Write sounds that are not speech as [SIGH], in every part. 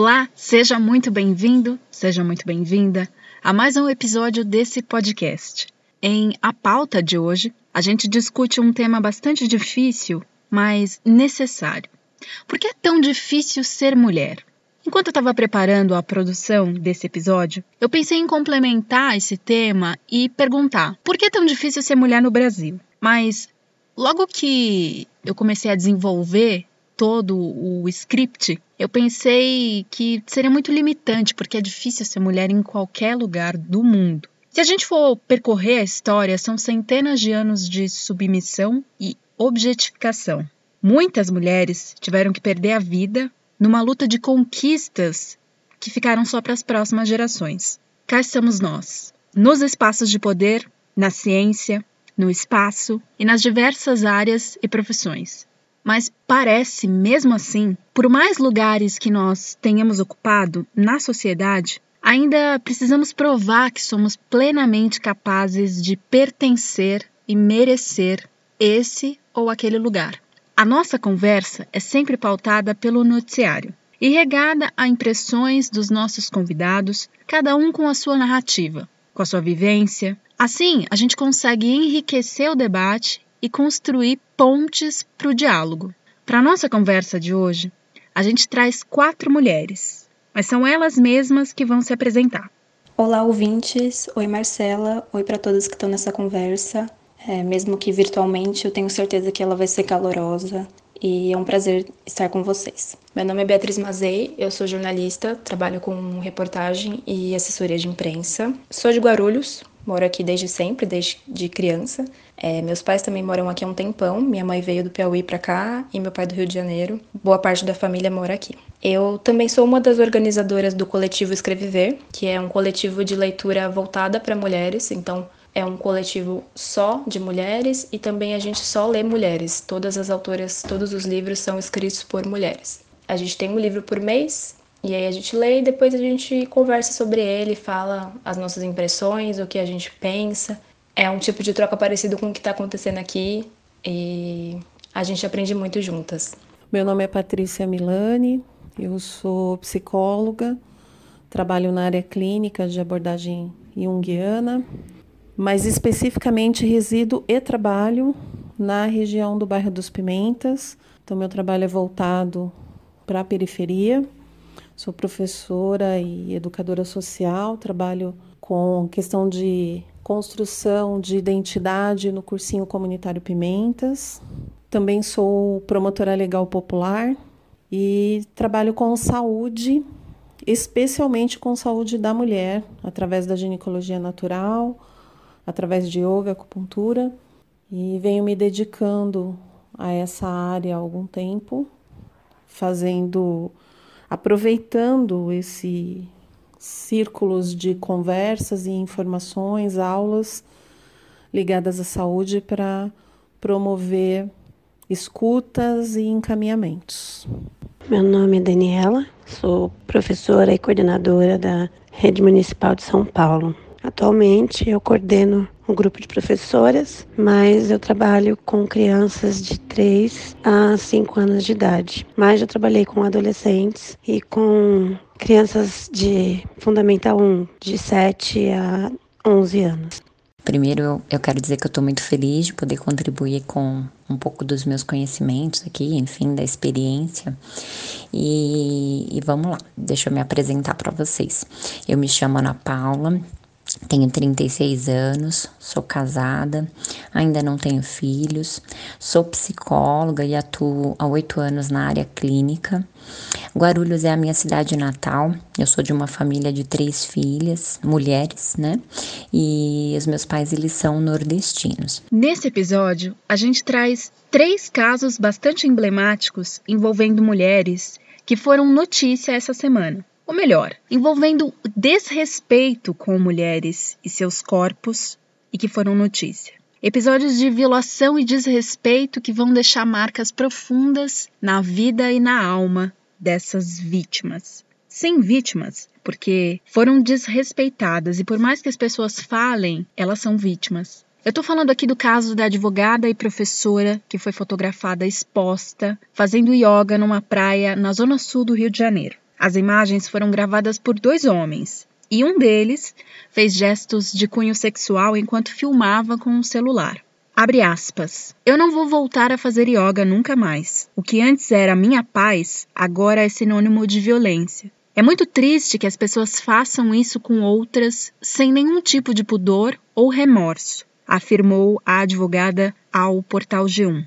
Olá, seja muito bem-vindo, seja muito bem-vinda a mais um episódio desse podcast. Em A Pauta de hoje, a gente discute um tema bastante difícil, mas necessário. Por que é tão difícil ser mulher? Enquanto eu estava preparando a produção desse episódio, eu pensei em complementar esse tema e perguntar: por que é tão difícil ser mulher no Brasil? Mas logo que eu comecei a desenvolver todo o script, eu pensei que seria muito limitante, porque é difícil ser mulher em qualquer lugar do mundo. Se a gente for percorrer a história, são centenas de anos de submissão e objetificação. Muitas mulheres tiveram que perder a vida numa luta de conquistas que ficaram só para as próximas gerações. Cá estamos nós, nos espaços de poder, na ciência, no espaço e nas diversas áreas e profissões. Mas parece, mesmo assim, por mais lugares que nós tenhamos ocupado na sociedade, ainda precisamos provar que somos plenamente capazes de pertencer e merecer esse ou aquele lugar. A nossa conversa é sempre pautada pelo noticiário e regada a impressões dos nossos convidados, cada um com a sua narrativa, com a sua vivência. Assim, a gente consegue enriquecer o debate e construir pontes para o diálogo. Para a nossa conversa de hoje, a gente traz quatro mulheres, mas são elas mesmas que vão se apresentar. Olá, ouvintes. Oi, Marcela. Oi para todos que estão nessa conversa. É, mesmo que virtualmente, eu tenho certeza que ela vai ser calorosa e é um prazer estar com vocês. Meu nome é Beatriz Mazei, eu sou jornalista, trabalho com reportagem e assessoria de imprensa. Sou de Guarulhos, moro aqui desde sempre, desde de criança. É, meus pais também moram aqui há um tempão. Minha mãe veio do Piauí para cá e meu pai do Rio de Janeiro. Boa parte da família mora aqui. Eu também sou uma das organizadoras do coletivo Escreviver, que é um coletivo de leitura voltada para mulheres. Então, é um coletivo só de mulheres e também a gente só lê mulheres. Todas as autoras, todos os livros são escritos por mulheres. A gente tem um livro por mês e aí a gente lê e depois a gente conversa sobre ele, fala as nossas impressões, o que a gente pensa. É um tipo de troca parecido com o que está acontecendo aqui e a gente aprende muito juntas. Meu nome é Patrícia Milani, eu sou psicóloga, trabalho na área clínica de abordagem junguiana, mas especificamente resido e trabalho na região do bairro dos Pimentas. Então, meu trabalho é voltado para a periferia Sou professora e educadora social, trabalho com questão de construção de identidade no cursinho comunitário Pimentas. Também sou promotora legal popular e trabalho com saúde, especialmente com saúde da mulher, através da ginecologia natural, através de yoga, acupuntura, e venho me dedicando a essa área há algum tempo, fazendo aproveitando esse círculos de conversas e informações, aulas ligadas à saúde para promover escutas e encaminhamentos. Meu nome é Daniela, sou professora e coordenadora da Rede Municipal de São Paulo. Atualmente eu coordeno um grupo de professoras, mas eu trabalho com crianças de 3 a 5 anos de idade. Mas já trabalhei com adolescentes e com crianças de Fundamental 1, de 7 a 11 anos. Primeiro, eu, eu quero dizer que eu estou muito feliz de poder contribuir com um pouco dos meus conhecimentos aqui, enfim, da experiência. E, e vamos lá, deixa eu me apresentar para vocês. Eu me chamo Ana Paula, tenho 36 anos, sou casada, ainda não tenho filhos, sou psicóloga e atuo há oito anos na área clínica. Guarulhos é a minha cidade natal. Eu sou de uma família de três filhas, mulheres, né? E os meus pais eles são nordestinos. Nesse episódio, a gente traz três casos bastante emblemáticos envolvendo mulheres que foram notícia essa semana ou melhor, envolvendo desrespeito com mulheres e seus corpos e que foram notícia. Episódios de violação e desrespeito que vão deixar marcas profundas na vida e na alma dessas vítimas. Sem vítimas, porque foram desrespeitadas e por mais que as pessoas falem, elas são vítimas. Eu tô falando aqui do caso da advogada e professora que foi fotografada exposta fazendo yoga numa praia na zona sul do Rio de Janeiro. As imagens foram gravadas por dois homens e um deles fez gestos de cunho sexual enquanto filmava com um celular. Abre aspas. Eu não vou voltar a fazer yoga nunca mais. O que antes era minha paz, agora é sinônimo de violência. É muito triste que as pessoas façam isso com outras sem nenhum tipo de pudor ou remorso, afirmou a advogada ao portal G1.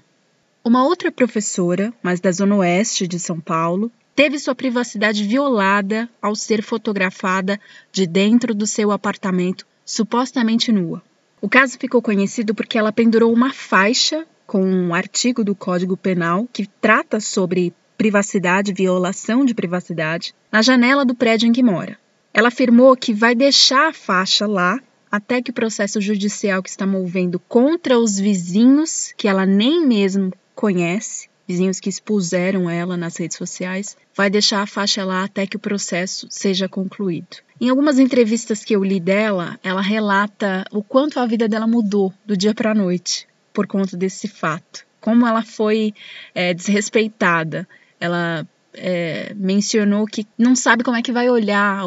Uma outra professora, mas da Zona Oeste de São Paulo, teve sua privacidade violada ao ser fotografada de dentro do seu apartamento, supostamente nua. O caso ficou conhecido porque ela pendurou uma faixa com um artigo do Código Penal que trata sobre privacidade, violação de privacidade, na janela do prédio em que mora. Ela afirmou que vai deixar a faixa lá até que o processo judicial que está movendo contra os vizinhos, que ela nem mesmo conhece, vizinhos que expuseram ela nas redes sociais, vai deixar a faixa lá até que o processo seja concluído. Em algumas entrevistas que eu li dela, ela relata o quanto a vida dela mudou do dia para a noite por conta desse fato. Como ela foi é, desrespeitada. Ela é, mencionou que não sabe como é que vai olhar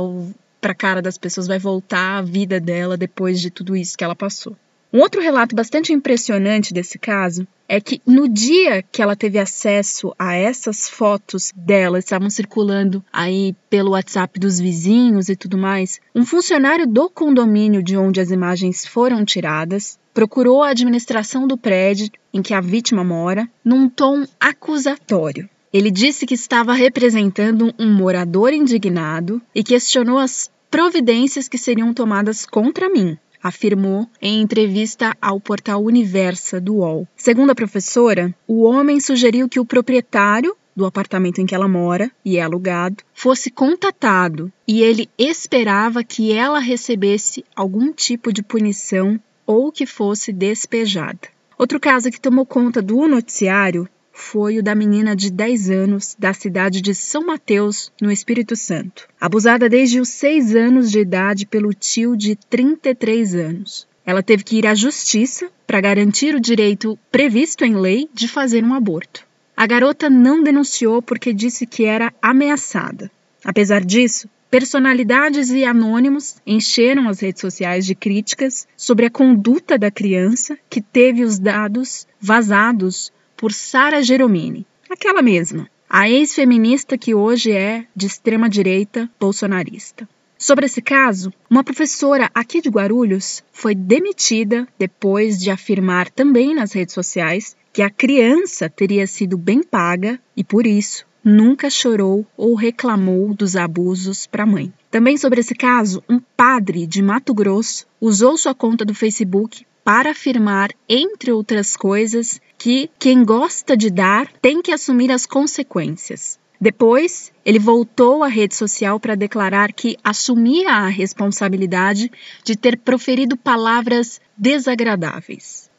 para a cara das pessoas, vai voltar a vida dela depois de tudo isso que ela passou. Um outro relato bastante impressionante desse caso é que no dia que ela teve acesso a essas fotos dela, estavam circulando aí pelo WhatsApp dos vizinhos e tudo mais, um funcionário do condomínio de onde as imagens foram tiradas procurou a administração do prédio em que a vítima mora num tom acusatório. Ele disse que estava representando um morador indignado e questionou as providências que seriam tomadas contra mim afirmou em entrevista ao portal Universa do UOL. Segundo a professora, o homem sugeriu que o proprietário do apartamento em que ela mora e é alugado fosse contatado e ele esperava que ela recebesse algum tipo de punição ou que fosse despejada. Outro caso que tomou conta do noticiário foi o da menina de 10 anos da cidade de São Mateus, no Espírito Santo, abusada desde os 6 anos de idade pelo tio de 33 anos. Ela teve que ir à justiça para garantir o direito previsto em lei de fazer um aborto. A garota não denunciou porque disse que era ameaçada. Apesar disso, personalidades e anônimos encheram as redes sociais de críticas sobre a conduta da criança que teve os dados vazados por Sara Geromini, aquela mesma, a ex-feminista que hoje é de extrema direita bolsonarista. Sobre esse caso, uma professora aqui de Guarulhos foi demitida depois de afirmar também nas redes sociais que a criança teria sido bem paga e por isso nunca chorou ou reclamou dos abusos para a mãe. Também sobre esse caso, um padre de Mato Grosso usou sua conta do Facebook para afirmar, entre outras coisas, que quem gosta de dar tem que assumir as consequências. Depois, ele voltou à rede social para declarar que assumia a responsabilidade de ter proferido palavras desagradáveis.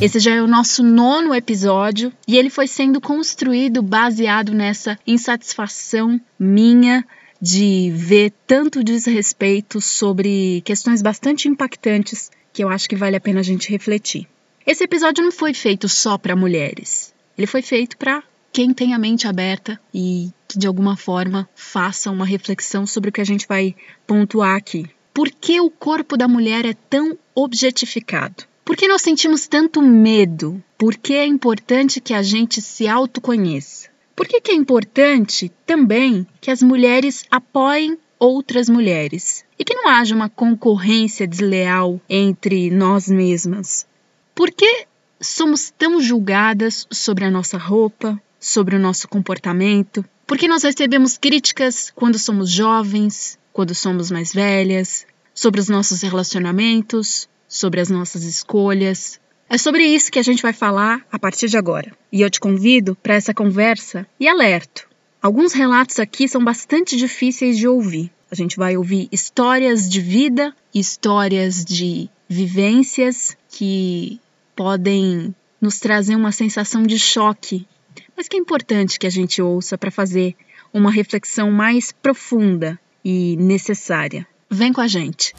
Esse já é o nosso nono episódio e ele foi sendo construído baseado nessa insatisfação minha de ver tanto desrespeito sobre questões bastante impactantes que eu acho que vale a pena a gente refletir. Esse episódio não foi feito só para mulheres. Ele foi feito para quem tem a mente aberta e que de alguma forma faça uma reflexão sobre o que a gente vai pontuar aqui. Por que o corpo da mulher é tão objetificado? Por que nós sentimos tanto medo? Por que é importante que a gente se autoconheça? Por que, que é importante também que as mulheres apoiem outras mulheres e que não haja uma concorrência desleal entre nós mesmas? Por que somos tão julgadas sobre a nossa roupa, sobre o nosso comportamento? Por que nós recebemos críticas quando somos jovens, quando somos mais velhas, sobre os nossos relacionamentos, sobre as nossas escolhas, é sobre isso que a gente vai falar a partir de agora. E eu te convido para essa conversa e alerto. Alguns relatos aqui são bastante difíceis de ouvir. A gente vai ouvir histórias de vida, histórias de vivências que podem nos trazer uma sensação de choque, mas que é importante que a gente ouça para fazer uma reflexão mais profunda e necessária. Vem com a gente!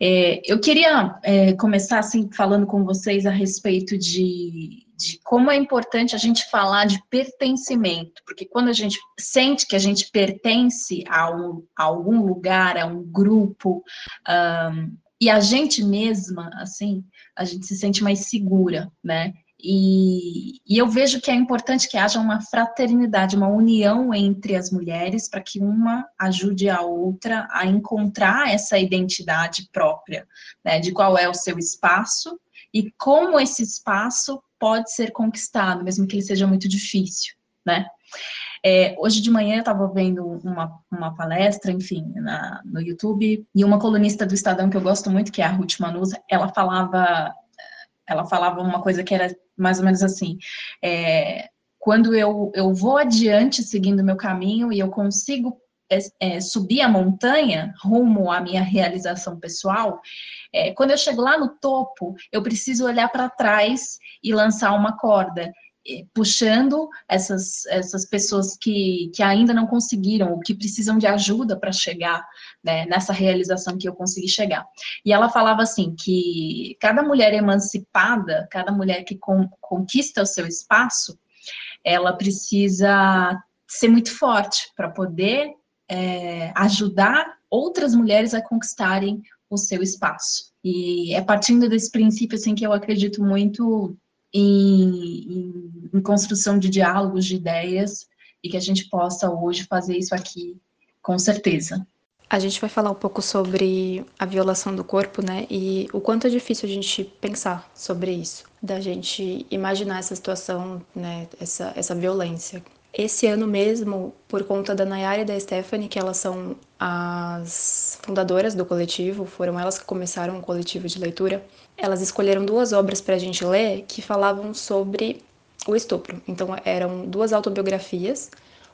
É, eu queria é, começar assim falando com vocês a respeito de, de como é importante a gente falar de pertencimento, porque quando a gente sente que a gente pertence a, um, a algum lugar, a um grupo, um, e a gente mesma, assim, a gente se sente mais segura, né? E, e, eu vejo que é importante que haja uma fraternidade, uma união entre as mulheres, para que uma ajude a outra a encontrar essa identidade própria, né, de qual é o seu espaço e como esse espaço pode ser conquistado, mesmo que ele seja muito difícil, né? É, hoje de manhã eu estava vendo uma, uma palestra, enfim, na, no YouTube, e uma colunista do Estadão que eu gosto muito, que é a Ruth Manusa, ela falava ela falava uma coisa que era mais ou menos assim: é, quando eu, eu vou adiante seguindo meu caminho e eu consigo é, é, subir a montanha rumo à minha realização pessoal, é, quando eu chego lá no topo, eu preciso olhar para trás e lançar uma corda puxando essas, essas pessoas que, que ainda não conseguiram ou que precisam de ajuda para chegar né, nessa realização que eu consegui chegar. E ela falava assim que cada mulher emancipada, cada mulher que con, conquista o seu espaço, ela precisa ser muito forte para poder é, ajudar outras mulheres a conquistarem o seu espaço. E é partindo desse princípio assim que eu acredito muito em, em, em construção de diálogos, de ideias, e que a gente possa hoje fazer isso aqui, com certeza. A gente vai falar um pouco sobre a violação do corpo, né? E o quanto é difícil a gente pensar sobre isso, da gente imaginar essa situação, né? Essa, essa violência. Esse ano mesmo, por conta da Nayara e da Stephanie, que elas são as fundadoras do coletivo, foram elas que começaram o coletivo de leitura, elas escolheram duas obras para a gente ler que falavam sobre o estupro. Então eram duas autobiografias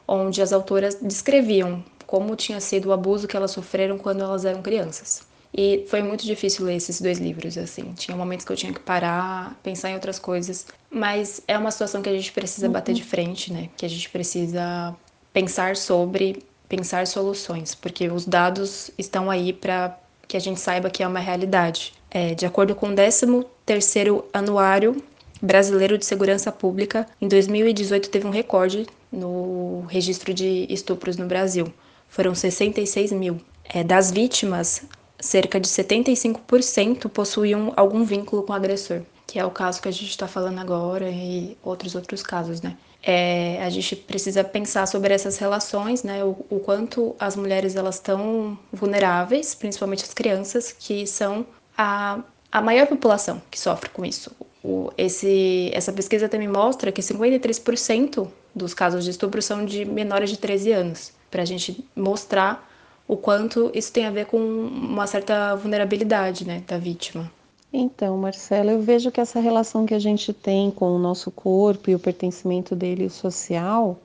onde as autoras descreviam como tinha sido o abuso que elas sofreram quando elas eram crianças. E foi muito difícil ler esses dois livros, assim. Tinha momentos que eu tinha que parar, pensar em outras coisas. Mas é uma situação que a gente precisa uhum. bater de frente, né? Que a gente precisa pensar sobre, pensar soluções. Porque os dados estão aí para que a gente saiba que é uma realidade. É, de acordo com o 13º Anuário Brasileiro de Segurança Pública, em 2018 teve um recorde no registro de estupros no Brasil. Foram 66 mil. É, das vítimas, cerca de 75% possuíam algum vínculo com o agressor, que é o caso que a gente está falando agora e outros outros casos, né? É, a gente precisa pensar sobre essas relações, né? O, o quanto as mulheres elas estão vulneráveis, principalmente as crianças, que são a, a maior população que sofre com isso. O, esse, essa pesquisa também mostra que 53% dos casos de estupro são de menores de 13 anos, para a gente mostrar o quanto isso tem a ver com uma certa vulnerabilidade né, da vítima. Então, Marcela, eu vejo que essa relação que a gente tem com o nosso corpo e o pertencimento dele social,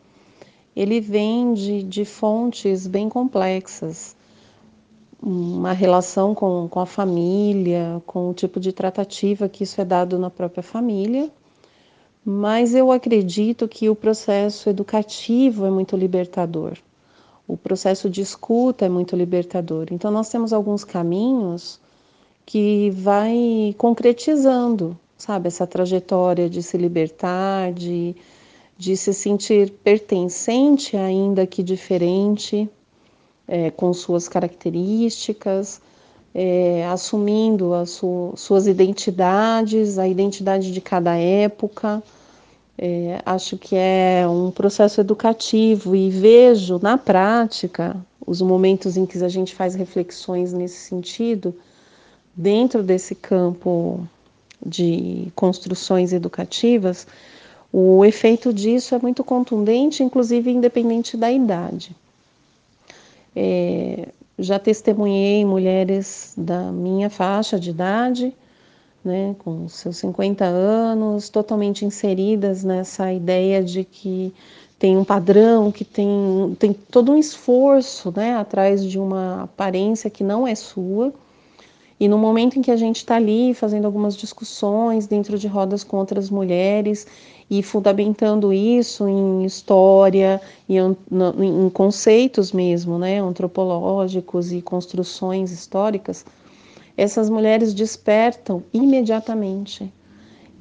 ele vem de, de fontes bem complexas uma relação com, com a família, com o tipo de tratativa que isso é dado na própria família. Mas eu acredito que o processo educativo é muito libertador. O processo de escuta é muito libertador. Então nós temos alguns caminhos que vai concretizando, sabe, essa trajetória de se libertar, de, de se sentir pertencente, ainda que diferente, é, com suas características, é, assumindo as su suas identidades, a identidade de cada época. É, acho que é um processo educativo e vejo na prática os momentos em que a gente faz reflexões nesse sentido, dentro desse campo de construções educativas, o efeito disso é muito contundente, inclusive independente da idade. É, já testemunhei mulheres da minha faixa de idade, né, com seus 50 anos, totalmente inseridas nessa ideia de que tem um padrão, que tem, tem todo um esforço né, atrás de uma aparência que não é sua. E no momento em que a gente está ali fazendo algumas discussões dentro de rodas com outras mulheres e fundamentando isso em história e em conceitos mesmo, né, antropológicos e construções históricas, essas mulheres despertam imediatamente.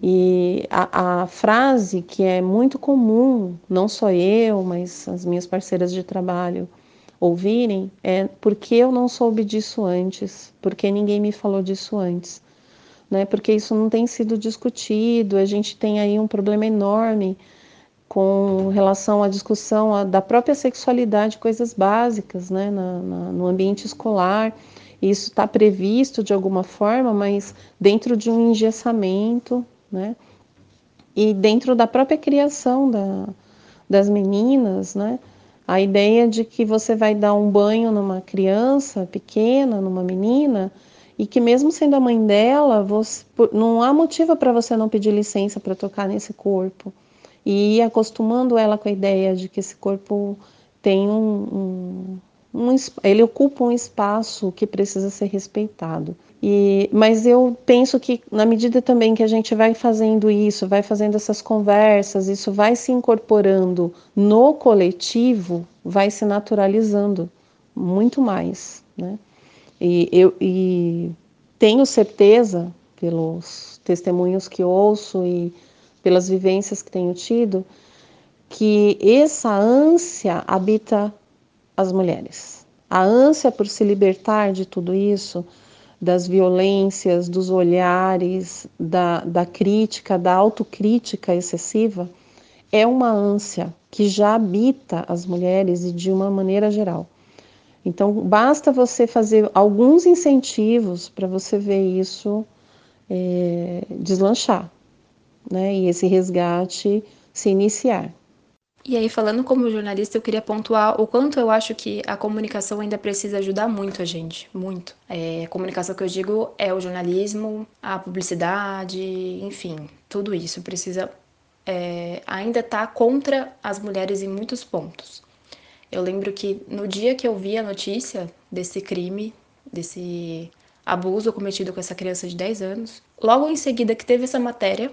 E a, a, frase que é muito comum, não só eu, mas as minhas parceiras de trabalho ouvirem, é porque eu não soube disso antes, porque ninguém me falou disso antes. Né? Porque isso não tem sido discutido, a gente tem aí um problema enorme com relação à discussão da própria sexualidade, coisas básicas né? Na, na, no ambiente escolar. Isso está previsto de alguma forma, mas dentro de um engessamento, né? E dentro da própria criação da, das meninas, né? A ideia de que você vai dar um banho numa criança pequena, numa menina, e que mesmo sendo a mãe dela, você, não há motivo para você não pedir licença para tocar nesse corpo. E ir acostumando ela com a ideia de que esse corpo tem um, um, um ele ocupa um espaço que precisa ser respeitado. E, mas eu penso que na medida também que a gente vai fazendo isso, vai fazendo essas conversas, isso vai se incorporando no coletivo, vai se naturalizando muito mais, né? E eu e tenho certeza pelos testemunhos que ouço e pelas vivências que tenho tido que essa ânsia habita as mulheres. A ânsia por se libertar de tudo isso das violências, dos olhares, da, da crítica, da autocrítica excessiva, é uma ânsia que já habita as mulheres e de uma maneira geral. Então, basta você fazer alguns incentivos para você ver isso é, deslanchar, né? E esse resgate se iniciar. E aí, falando como jornalista, eu queria pontuar o quanto eu acho que a comunicação ainda precisa ajudar muito a gente, muito. É, a comunicação que eu digo é o jornalismo, a publicidade, enfim, tudo isso precisa é, ainda tá contra as mulheres em muitos pontos. Eu lembro que no dia que eu vi a notícia desse crime, desse abuso cometido com essa criança de 10 anos, logo em seguida que teve essa matéria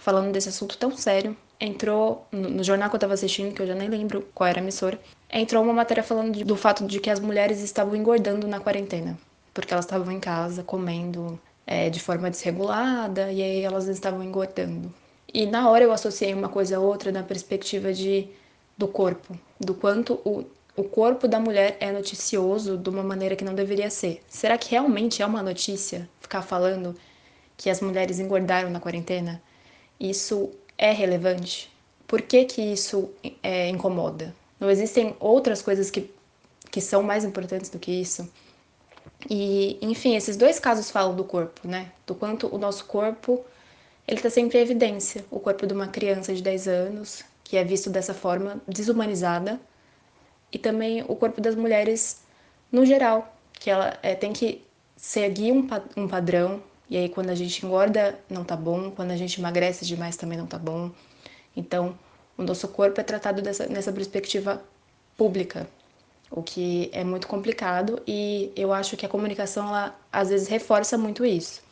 falando desse assunto tão sério, entrou no jornal que eu estava assistindo, que eu já nem lembro qual era a emissora, entrou uma matéria falando de, do fato de que as mulheres estavam engordando na quarentena, porque elas estavam em casa comendo é, de forma desregulada e aí elas estavam engordando. E na hora eu associei uma coisa a outra na perspectiva de do corpo, do quanto o, o corpo da mulher é noticioso de uma maneira que não deveria ser. Será que realmente é uma notícia ficar falando que as mulheres engordaram na quarentena? Isso é relevante? Por que, que isso é, incomoda? Não existem outras coisas que, que são mais importantes do que isso? E, enfim, esses dois casos falam do corpo, né? Do quanto o nosso corpo ele está sempre em evidência. O corpo de uma criança de 10 anos, que é visto dessa forma desumanizada, e também o corpo das mulheres no geral, que ela é, tem que seguir um, um padrão, e aí quando a gente engorda não tá bom, quando a gente emagrece demais também não tá bom. Então, o nosso corpo é tratado dessa, nessa perspectiva pública, o que é muito complicado e eu acho que a comunicação ela às vezes reforça muito isso.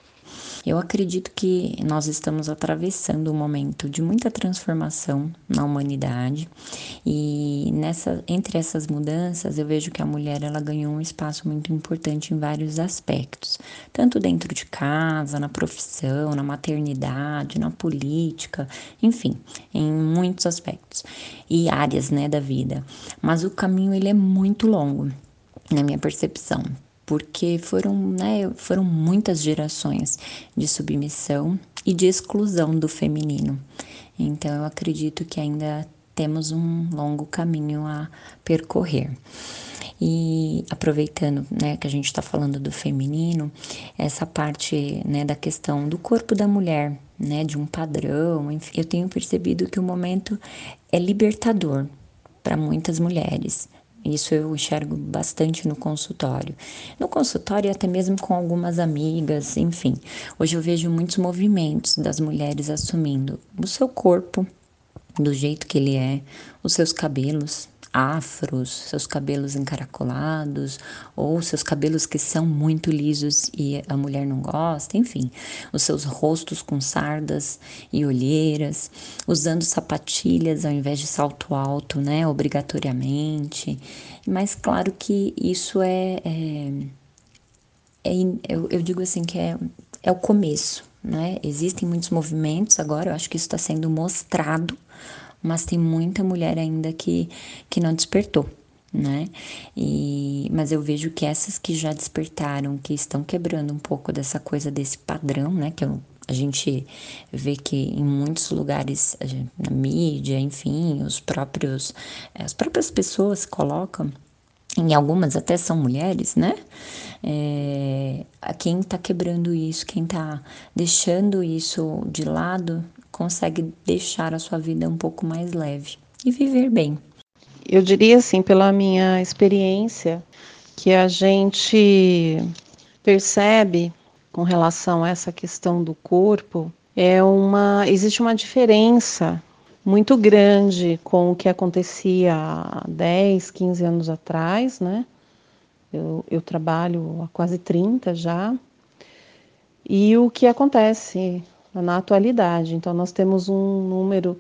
Eu acredito que nós estamos atravessando um momento de muita transformação na humanidade. E nessa entre essas mudanças eu vejo que a mulher ela ganhou um espaço muito importante em vários aspectos, tanto dentro de casa, na profissão, na maternidade, na política, enfim, em muitos aspectos. E áreas, né, da vida. Mas o caminho ele é muito longo, na minha percepção porque foram, né, foram muitas gerações de submissão e de exclusão do feminino. Então eu acredito que ainda temos um longo caminho a percorrer. E aproveitando né, que a gente está falando do feminino, essa parte né, da questão do corpo da mulher, né, de um padrão, enfim, eu tenho percebido que o momento é libertador para muitas mulheres. Isso eu enxergo bastante no consultório. No consultório, até mesmo com algumas amigas, enfim. Hoje eu vejo muitos movimentos das mulheres assumindo o seu corpo do jeito que ele é, os seus cabelos, afros, seus cabelos encaracolados, ou seus cabelos que são muito lisos e a mulher não gosta, enfim, os seus rostos com sardas e olheiras, usando sapatilhas ao invés de salto alto, né, obrigatoriamente. Mas claro que isso é, é é, eu, eu digo assim que é, é o começo, né? Existem muitos movimentos agora, eu acho que isso está sendo mostrado, mas tem muita mulher ainda que, que não despertou, né? E, mas eu vejo que essas que já despertaram, que estão quebrando um pouco dessa coisa desse padrão, né? Que eu, a gente vê que em muitos lugares, na mídia, enfim, os próprios, as próprias pessoas colocam em algumas até são mulheres, né? É, quem tá quebrando isso, quem tá deixando isso de lado, consegue deixar a sua vida um pouco mais leve e viver bem. Eu diria assim, pela minha experiência, que a gente percebe com relação a essa questão do corpo, é uma existe uma diferença muito grande com o que acontecia há 10, 15 anos atrás, né? Eu, eu trabalho há quase 30 já. E o que acontece na atualidade. Então, nós temos um número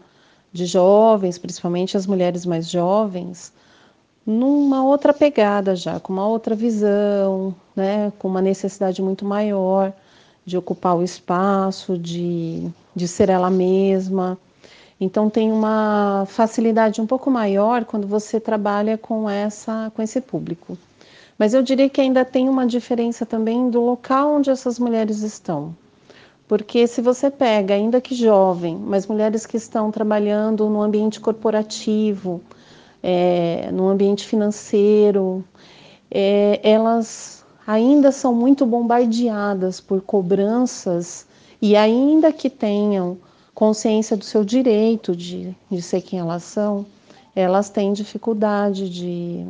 de jovens, principalmente as mulheres mais jovens, numa outra pegada já, com uma outra visão, né? com uma necessidade muito maior de ocupar o espaço, de, de ser ela mesma. Então tem uma facilidade um pouco maior quando você trabalha com essa com esse público. Mas eu diria que ainda tem uma diferença também do local onde essas mulheres estão. Porque se você pega, ainda que jovem, mas mulheres que estão trabalhando no ambiente corporativo, é, no ambiente financeiro, é, elas ainda são muito bombardeadas por cobranças e ainda que tenham consciência do seu direito de, de ser quem elas são, elas têm dificuldade de,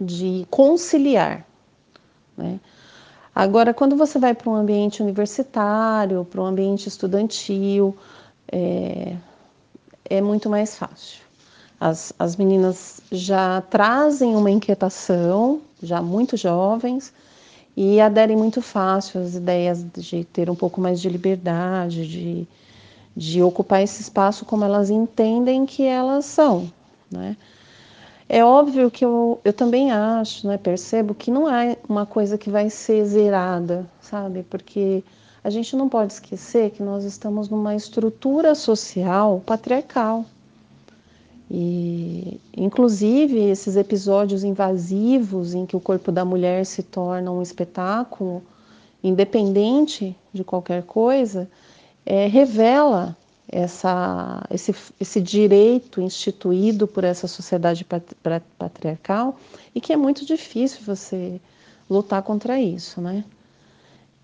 de conciliar. Né? Agora, quando você vai para um ambiente universitário, para um ambiente estudantil, é, é muito mais fácil. As, as meninas já trazem uma inquietação, já muito jovens, e aderem muito fácil às ideias de ter um pouco mais de liberdade, de, de ocupar esse espaço como elas entendem que elas são, né? É óbvio que eu, eu também acho, né, percebo que não é uma coisa que vai ser zerada, sabe? Porque a gente não pode esquecer que nós estamos numa estrutura social patriarcal. E, inclusive, esses episódios invasivos em que o corpo da mulher se torna um espetáculo, independente de qualquer coisa, é, revela essa, esse, esse direito instituído por essa sociedade patriarcal e que é muito difícil você lutar contra isso, né?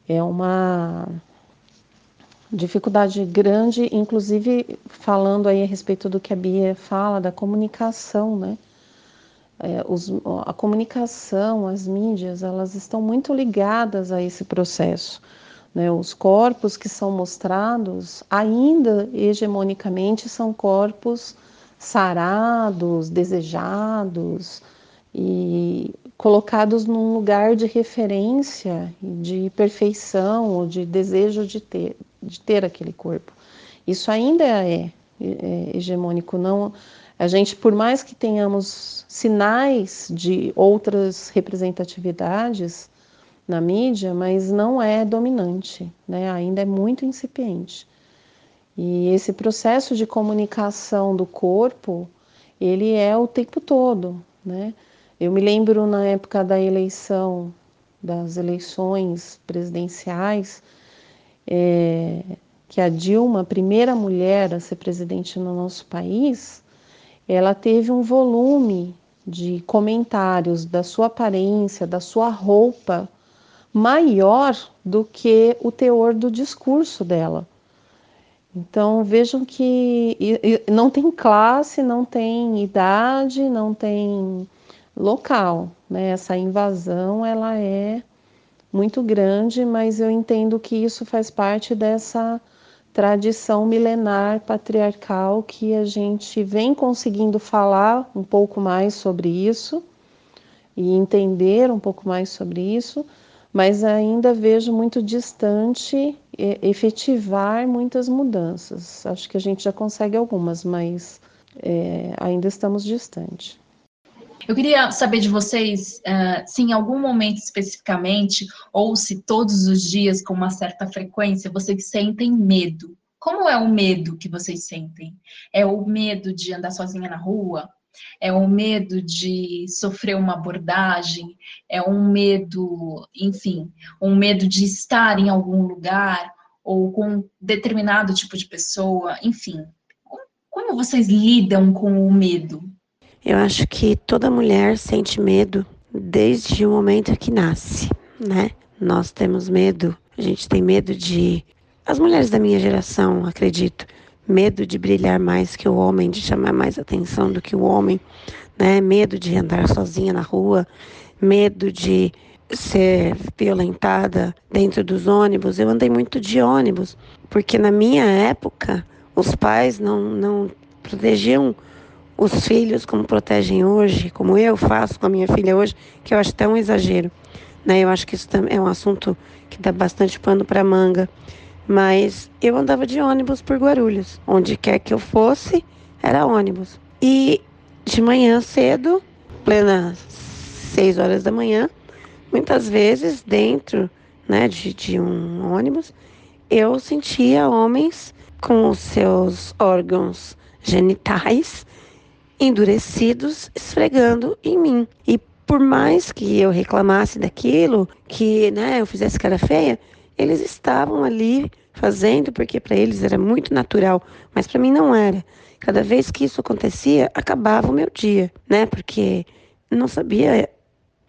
É uma dificuldade grande, inclusive falando aí a respeito do que a Bia fala da comunicação, né? É, os, a comunicação, as mídias, elas estão muito ligadas a esse processo. Né? Os corpos que são mostrados, ainda hegemonicamente, são corpos sarados, desejados e colocados num lugar de referência, de perfeição ou de desejo de ter, de ter aquele corpo. Isso ainda é, é hegemônico, não a gente, por mais que tenhamos sinais de outras representatividades, na mídia, mas não é dominante, né? ainda é muito incipiente. E esse processo de comunicação do corpo, ele é o tempo todo, né? Eu me lembro na época da eleição, das eleições presidenciais, é, que a Dilma, a primeira mulher a ser presidente no nosso país, ela teve um volume de comentários da sua aparência, da sua roupa, maior do que o teor do discurso dela. Então vejam que não tem classe, não tem idade, não tem local, né? Essa invasão ela é muito grande, mas eu entendo que isso faz parte dessa tradição milenar patriarcal que a gente vem conseguindo falar um pouco mais sobre isso e entender um pouco mais sobre isso, mas ainda vejo muito distante efetivar muitas mudanças. Acho que a gente já consegue algumas, mas é, ainda estamos distante. Eu queria saber de vocês uh, se em algum momento especificamente, ou se todos os dias com uma certa frequência, vocês sentem medo. Como é o medo que vocês sentem? É o medo de andar sozinha na rua? É o medo de sofrer uma abordagem? É um medo, enfim, um medo de estar em algum lugar ou com determinado tipo de pessoa? Enfim, como vocês lidam com o medo? Eu acho que toda mulher sente medo desde o momento que nasce, né? Nós temos medo, a gente tem medo de. As mulheres da minha geração, acredito, medo de brilhar mais que o homem, de chamar mais atenção do que o homem, né? Medo de andar sozinha na rua, medo de ser violentada dentro dos ônibus. Eu andei muito de ônibus, porque na minha época os pais não, não protegiam os filhos como protegem hoje, como eu faço com a minha filha hoje, que eu acho até um exagero. Né? Eu acho que isso é um assunto que dá bastante pano para manga. Mas eu andava de ônibus por Guarulhos. Onde quer que eu fosse, era ônibus. E de manhã cedo, plena seis horas da manhã, muitas vezes dentro né, de, de um ônibus, eu sentia homens com os seus órgãos genitais endurecidos esfregando em mim. E por mais que eu reclamasse daquilo, que né, eu fizesse cara feia, eles estavam ali fazendo porque para eles era muito natural, mas para mim não era. Cada vez que isso acontecia, acabava o meu dia, né? Porque não sabia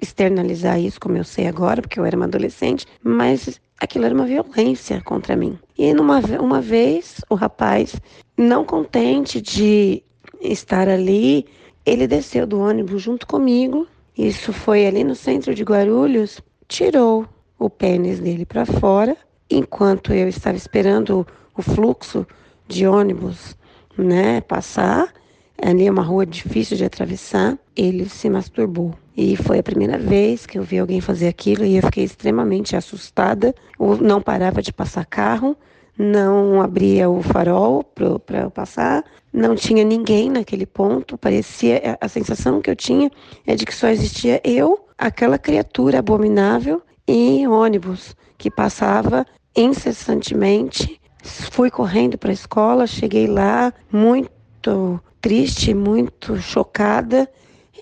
externalizar isso como eu sei agora, porque eu era uma adolescente, mas aquilo era uma violência contra mim. E numa uma vez, o rapaz, não contente de estar ali, ele desceu do ônibus junto comigo. Isso foi ali no centro de Guarulhos. Tirou o pênis dele para fora, enquanto eu estava esperando o fluxo de ônibus, né, passar. Ali é uma rua difícil de atravessar. Ele se masturbou. E foi a primeira vez que eu vi alguém fazer aquilo e eu fiquei extremamente assustada. Não parava de passar carro, não abria o farol para eu passar, não tinha ninguém naquele ponto, parecia a sensação que eu tinha é de que só existia eu, aquela criatura abominável e ônibus que passava incessantemente. Fui correndo para a escola, cheguei lá muito triste, muito chocada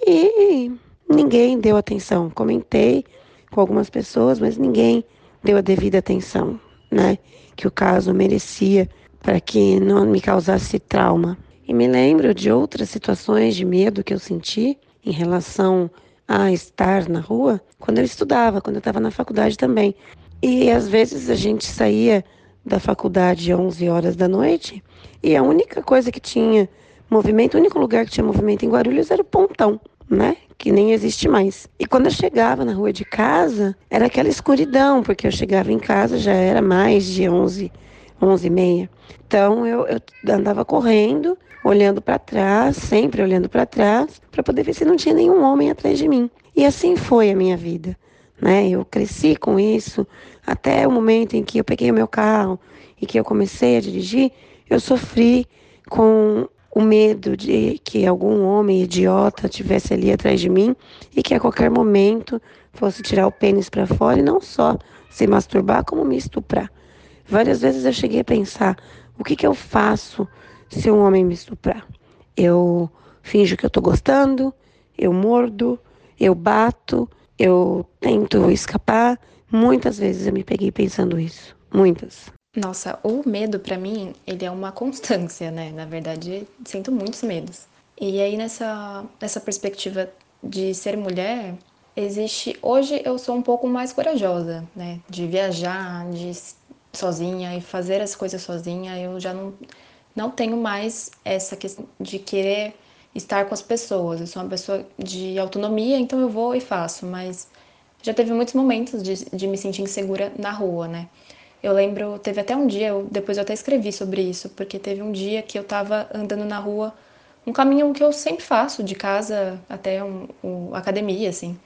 e ninguém deu atenção. Comentei com algumas pessoas, mas ninguém deu a devida atenção, né? que o caso merecia para que não me causasse trauma. E me lembro de outras situações de medo que eu senti em relação a estar na rua quando eu estudava, quando eu estava na faculdade também. E às vezes a gente saía da faculdade às 11 horas da noite e a única coisa que tinha movimento, o único lugar que tinha movimento em Guarulhos era o pontão, né? Que nem existe mais. E quando eu chegava na rua de casa, era aquela escuridão, porque eu chegava em casa já era mais de 11, 11 e meia. Então eu, eu andava correndo, olhando para trás, sempre olhando para trás, para poder ver se não tinha nenhum homem atrás de mim. E assim foi a minha vida. Né? Eu cresci com isso até o momento em que eu peguei o meu carro e que eu comecei a dirigir, eu sofri com o medo de que algum homem idiota tivesse ali atrás de mim e que a qualquer momento fosse tirar o pênis para fora e não só se masturbar, como me estuprar. Várias vezes eu cheguei a pensar: o que, que eu faço se um homem me estuprar? Eu finjo que eu tô gostando, eu mordo, eu bato, eu tento escapar. Muitas vezes eu me peguei pensando isso. Muitas. Nossa, o medo para mim, ele é uma constância, né? Na verdade, sinto muitos medos. E aí nessa nessa perspectiva de ser mulher, existe hoje eu sou um pouco mais corajosa, né? De viajar, de sozinha e fazer as coisas sozinha, eu já não não tenho mais essa questão de querer estar com as pessoas. Eu sou uma pessoa de autonomia, então eu vou e faço, mas já teve muitos momentos de, de me sentir insegura na rua, né? Eu lembro, teve até um dia, eu, depois eu até escrevi sobre isso, porque teve um dia que eu tava andando na rua, um caminho que eu sempre faço, de casa até um, um academia, assim.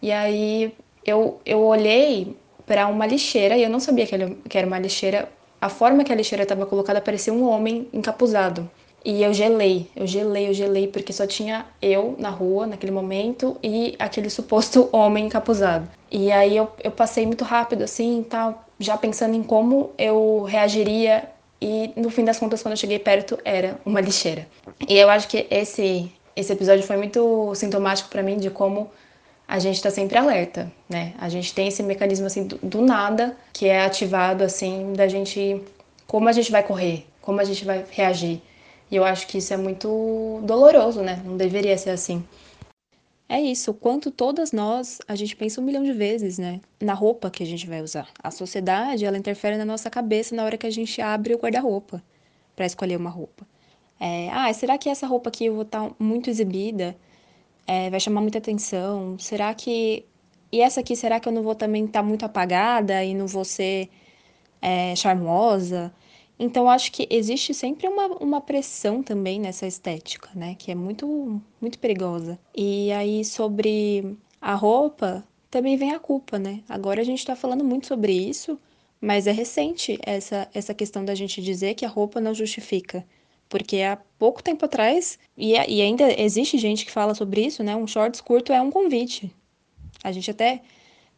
E aí eu, eu olhei para uma lixeira e eu não sabia que, era uma lixeira. A forma que a lixeira estava colocada parecia um homem encapuzado. E eu gelei, eu gelei, eu gelei, porque só tinha eu na rua naquele momento e aquele suposto [LAUGHS] homem encapuzado. E aí eu, eu passei muito rápido assim, tal, já pensando em como eu reagiria e no fim das contas quando eu cheguei perto era uma lixeira. E eu acho que esse esse episódio foi muito sintomático para mim de como a gente está sempre alerta, né? A gente tem esse mecanismo assim do, do, nada que é ativado assim da gente como a gente vai correr, como a gente vai reagir. E eu acho que isso é muito doloroso, né? Não deveria ser assim. É isso, o quanto todas nós, a gente pensa um milhão de vezes, né? Na roupa que a gente vai usar. A sociedade, ela interfere na nossa cabeça na hora que a gente abre o guarda-roupa para escolher uma roupa. É, ah, será que essa roupa aqui eu vou estar tá muito exibida? É, vai chamar muita atenção? Será que. E essa aqui, será que eu não vou também estar tá muito apagada e não vou ser é, charmosa? Então, acho que existe sempre uma, uma pressão também nessa estética, né? Que é muito, muito perigosa. E aí, sobre a roupa, também vem a culpa, né? Agora a gente está falando muito sobre isso, mas é recente essa, essa questão da gente dizer que a roupa não justifica. Porque há pouco tempo atrás, e, e ainda existe gente que fala sobre isso, né? Um shorts curto é um convite. A gente até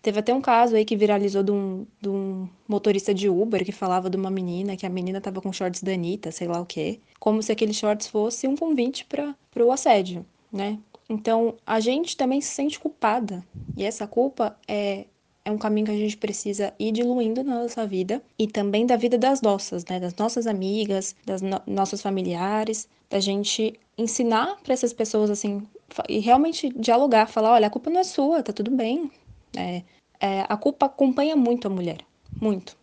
Teve até um caso aí que viralizou de um, de um motorista de Uber que falava de uma menina, que a menina tava com shorts da Anitta, sei lá o quê. Como se aqueles shorts fosse um convite para o assédio, né? Então, a gente também se sente culpada. E essa culpa é, é um caminho que a gente precisa ir diluindo na nossa vida e também da vida das nossas, né? Das nossas amigas, das no nossos familiares, da gente ensinar para essas pessoas assim e realmente dialogar, falar, olha, a culpa não é sua, tá tudo bem. É, é, a culpa acompanha muito a mulher, muito.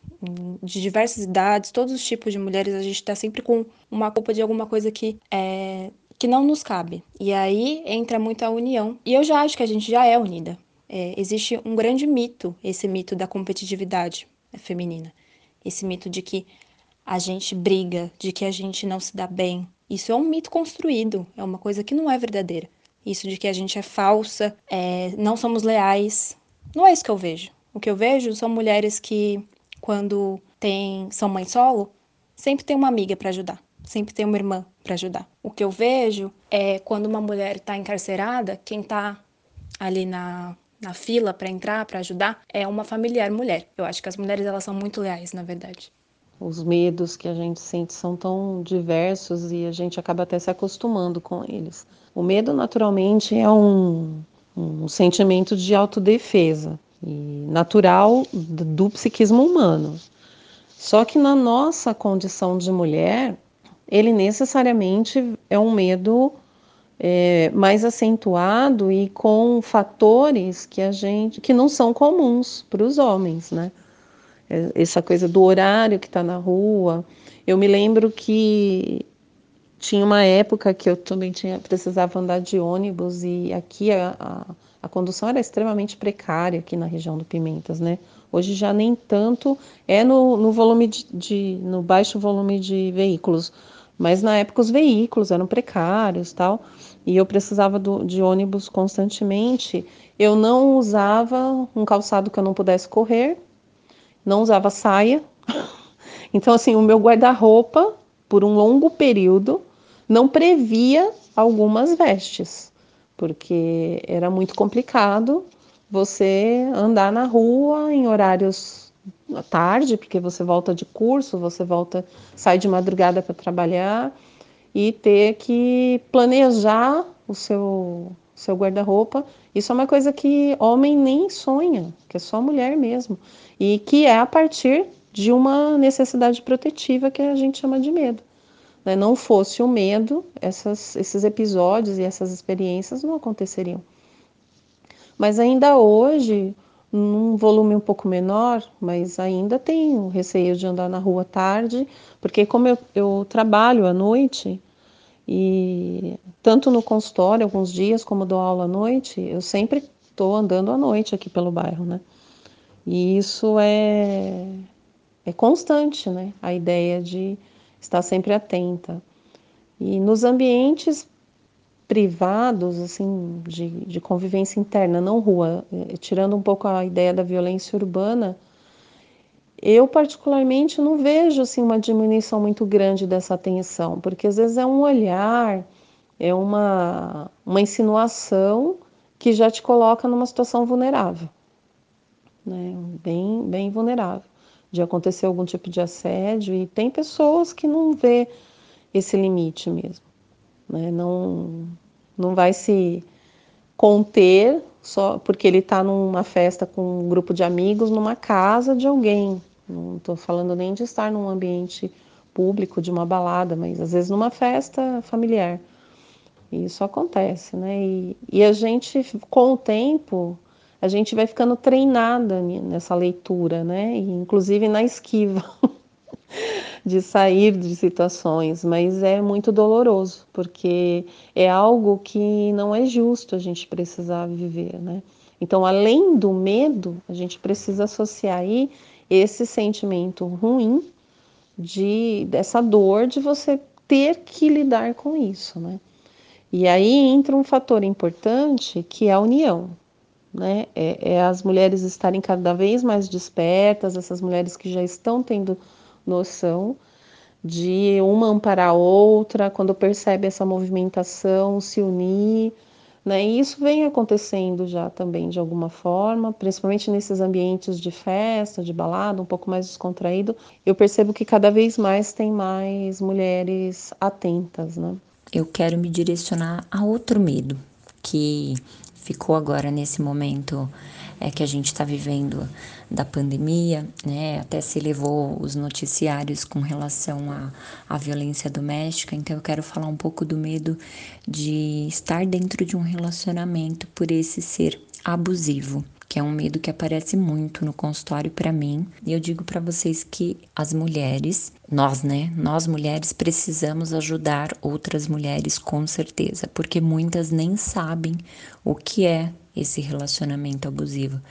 De diversas idades, todos os tipos de mulheres, a gente está sempre com uma culpa de alguma coisa que é, que não nos cabe. E aí entra muito a união. E eu já acho que a gente já é unida. É, existe um grande mito, esse mito da competitividade feminina. Esse mito de que a gente briga, de que a gente não se dá bem. Isso é um mito construído, é uma coisa que não é verdadeira. Isso de que a gente é falsa, é, não somos leais, não é isso que eu vejo. O que eu vejo são mulheres que, quando tem, são mãe solo, sempre tem uma amiga para ajudar, sempre tem uma irmã para ajudar. O que eu vejo é quando uma mulher está encarcerada, quem está ali na, na fila para entrar, para ajudar, é uma familiar mulher. Eu acho que as mulheres elas são muito leais, na verdade. Os medos que a gente sente são tão diversos e a gente acaba até se acostumando com eles. O medo, naturalmente, é um, um sentimento de autodefesa e natural do psiquismo humano. Só que na nossa condição de mulher, ele necessariamente é um medo é, mais acentuado e com fatores que a gente que não são comuns para os homens, né? É, essa coisa do horário que está na rua. Eu me lembro que tinha uma época que eu também tinha, precisava andar de ônibus e aqui a, a, a, condução era extremamente precária aqui na região do Pimentas, né? Hoje já nem tanto é no, no volume de, de, no baixo volume de veículos, mas na época os veículos eram precários, tal, e eu precisava do, de ônibus constantemente. Eu não usava um calçado que eu não pudesse correr, não usava saia. [LAUGHS] Então assim, o meu guarda-roupa por um longo período não previa algumas vestes, porque era muito complicado você andar na rua em horários à tarde, porque você volta de curso, você volta, sai de madrugada para trabalhar e ter que planejar o seu seu guarda-roupa. Isso é uma coisa que homem nem sonha, que é só mulher mesmo, e que é a partir de uma necessidade protetiva que a gente chama de medo né, não fosse o medo, essas, esses episódios e essas experiências não aconteceriam. Mas ainda hoje, num volume um pouco menor, mas ainda tenho receio de andar na rua tarde, porque como eu, eu trabalho à noite, e tanto no consultório alguns dias como dou aula à noite, eu sempre estou andando à noite aqui pelo bairro, né? E isso é, é constante, né? A ideia de estar sempre atenta. E nos ambientes privados, assim, de, de convivência interna, não rua, eh, tirando um pouco a ideia da violência urbana, eu particularmente não vejo assim uma diminuição muito grande dessa atenção, porque às vezes é um olhar, é uma, uma insinuação que já te coloca numa situação vulnerável, né? bem, bem vulnerável, de acontecer algum tipo de assédio, e tem pessoas que não vê esse limite mesmo, né? não, não vai se conter só porque ele está numa festa com um grupo de amigos numa casa de alguém. Não estou falando nem de estar num ambiente público, de uma balada, mas às vezes numa festa familiar. Isso acontece, né? E, e a gente, com o tempo, a gente vai ficando treinada nessa leitura, né? E, inclusive na esquiva [LAUGHS] [LAUGHS] de sair de situações, mas é muito doloroso, porque é algo que não é justo a gente precisar viver, né? Então, além do medo, a gente precisa associar aí esse sentimento ruim de dessa dor de você ter que lidar com isso, né? E aí entra um fator importante que é a união, né? É, é, as mulheres estarem cada vez mais despertas, essas mulheres que já estão tendo noção de uma amparar a outra, quando percebe essa movimentação, se unir, né? E isso vem acontecendo já também de alguma forma, principalmente nesses ambientes de festa, de balada, um pouco mais descontraído. Eu percebo que cada vez mais tem mais mulheres atentas, né? eu quero me direcionar a outro medo que ficou agora nesse momento é que a gente está vivendo da pandemia, né? Até se levou os noticiários com relação à, violência doméstica. Então eu quero falar um pouco do medo de estar dentro de um relacionamento por esse ser abusivo que é um medo que aparece muito no consultório para mim. E eu digo para vocês que as mulheres, nós, né, nós mulheres precisamos ajudar outras mulheres com certeza, porque muitas nem sabem o que é esse relacionamento abusivo.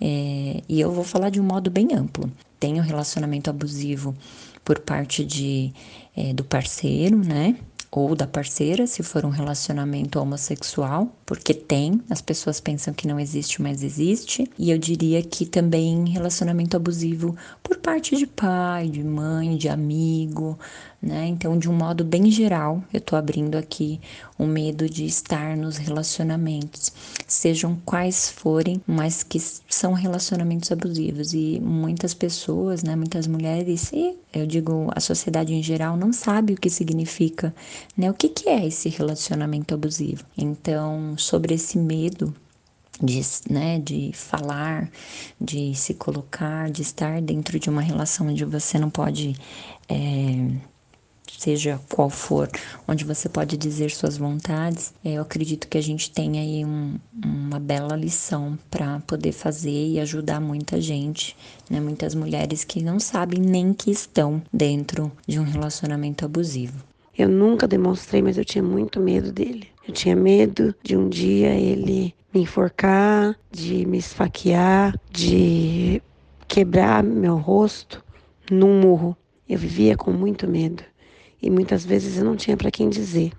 É, e eu vou falar de um modo bem amplo. Tem o relacionamento abusivo por parte de, é, do parceiro, né? ou da parceira, se for um relacionamento homossexual, porque tem, as pessoas pensam que não existe, mas existe. E eu diria que também relacionamento abusivo por parte de pai, de mãe, de amigo, né? Então, de um modo bem geral, eu tô abrindo aqui o medo de estar nos relacionamentos, sejam quais forem, mas que são relacionamentos abusivos. E muitas pessoas, né, muitas mulheres, e eu digo a sociedade em geral, não sabe o que significa, né? O que, que é esse relacionamento abusivo? Então, sobre esse medo, de, né, de falar, de se colocar, de estar dentro de uma relação onde você não pode é, seja qual for, onde você pode dizer suas vontades, é, eu acredito que a gente tem aí um, uma bela lição para poder fazer e ajudar muita gente, né? Muitas mulheres que não sabem nem que estão dentro de um relacionamento abusivo. Eu nunca demonstrei, mas eu tinha muito medo dele. Eu tinha medo de um dia ele me enforcar, de me esfaquear, de quebrar meu rosto num murro. Eu vivia com muito medo e muitas vezes eu não tinha para quem dizer.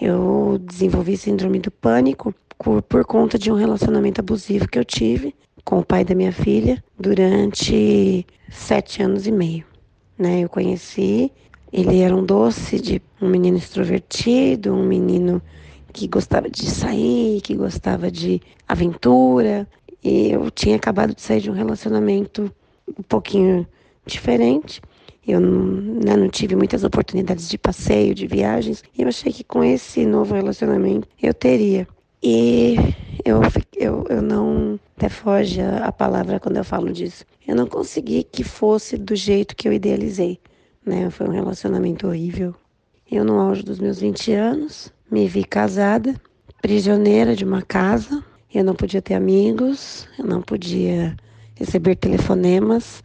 Eu desenvolvi síndrome do pânico por, conta de um relacionamento abusivo que eu tive com o pai da minha filha durante sete anos e meio. Né? Eu conheci, ele era um doce de um menino extrovertido, um menino que gostava de sair, que gostava de aventura. E eu tinha acabado de sair de um relacionamento um pouquinho diferente. Eu né, não tive muitas oportunidades de passeio, de viagens, e eu achei que com esse novo relacionamento eu teria. E eu, eu, eu não. Até foge a, a palavra quando eu falo disso. Eu não consegui que fosse do jeito que eu idealizei. Né? Foi um relacionamento horrível. Eu, no auge dos meus 20 anos, me vi casada, prisioneira de uma casa. Eu não podia ter amigos, eu não podia receber telefonemas,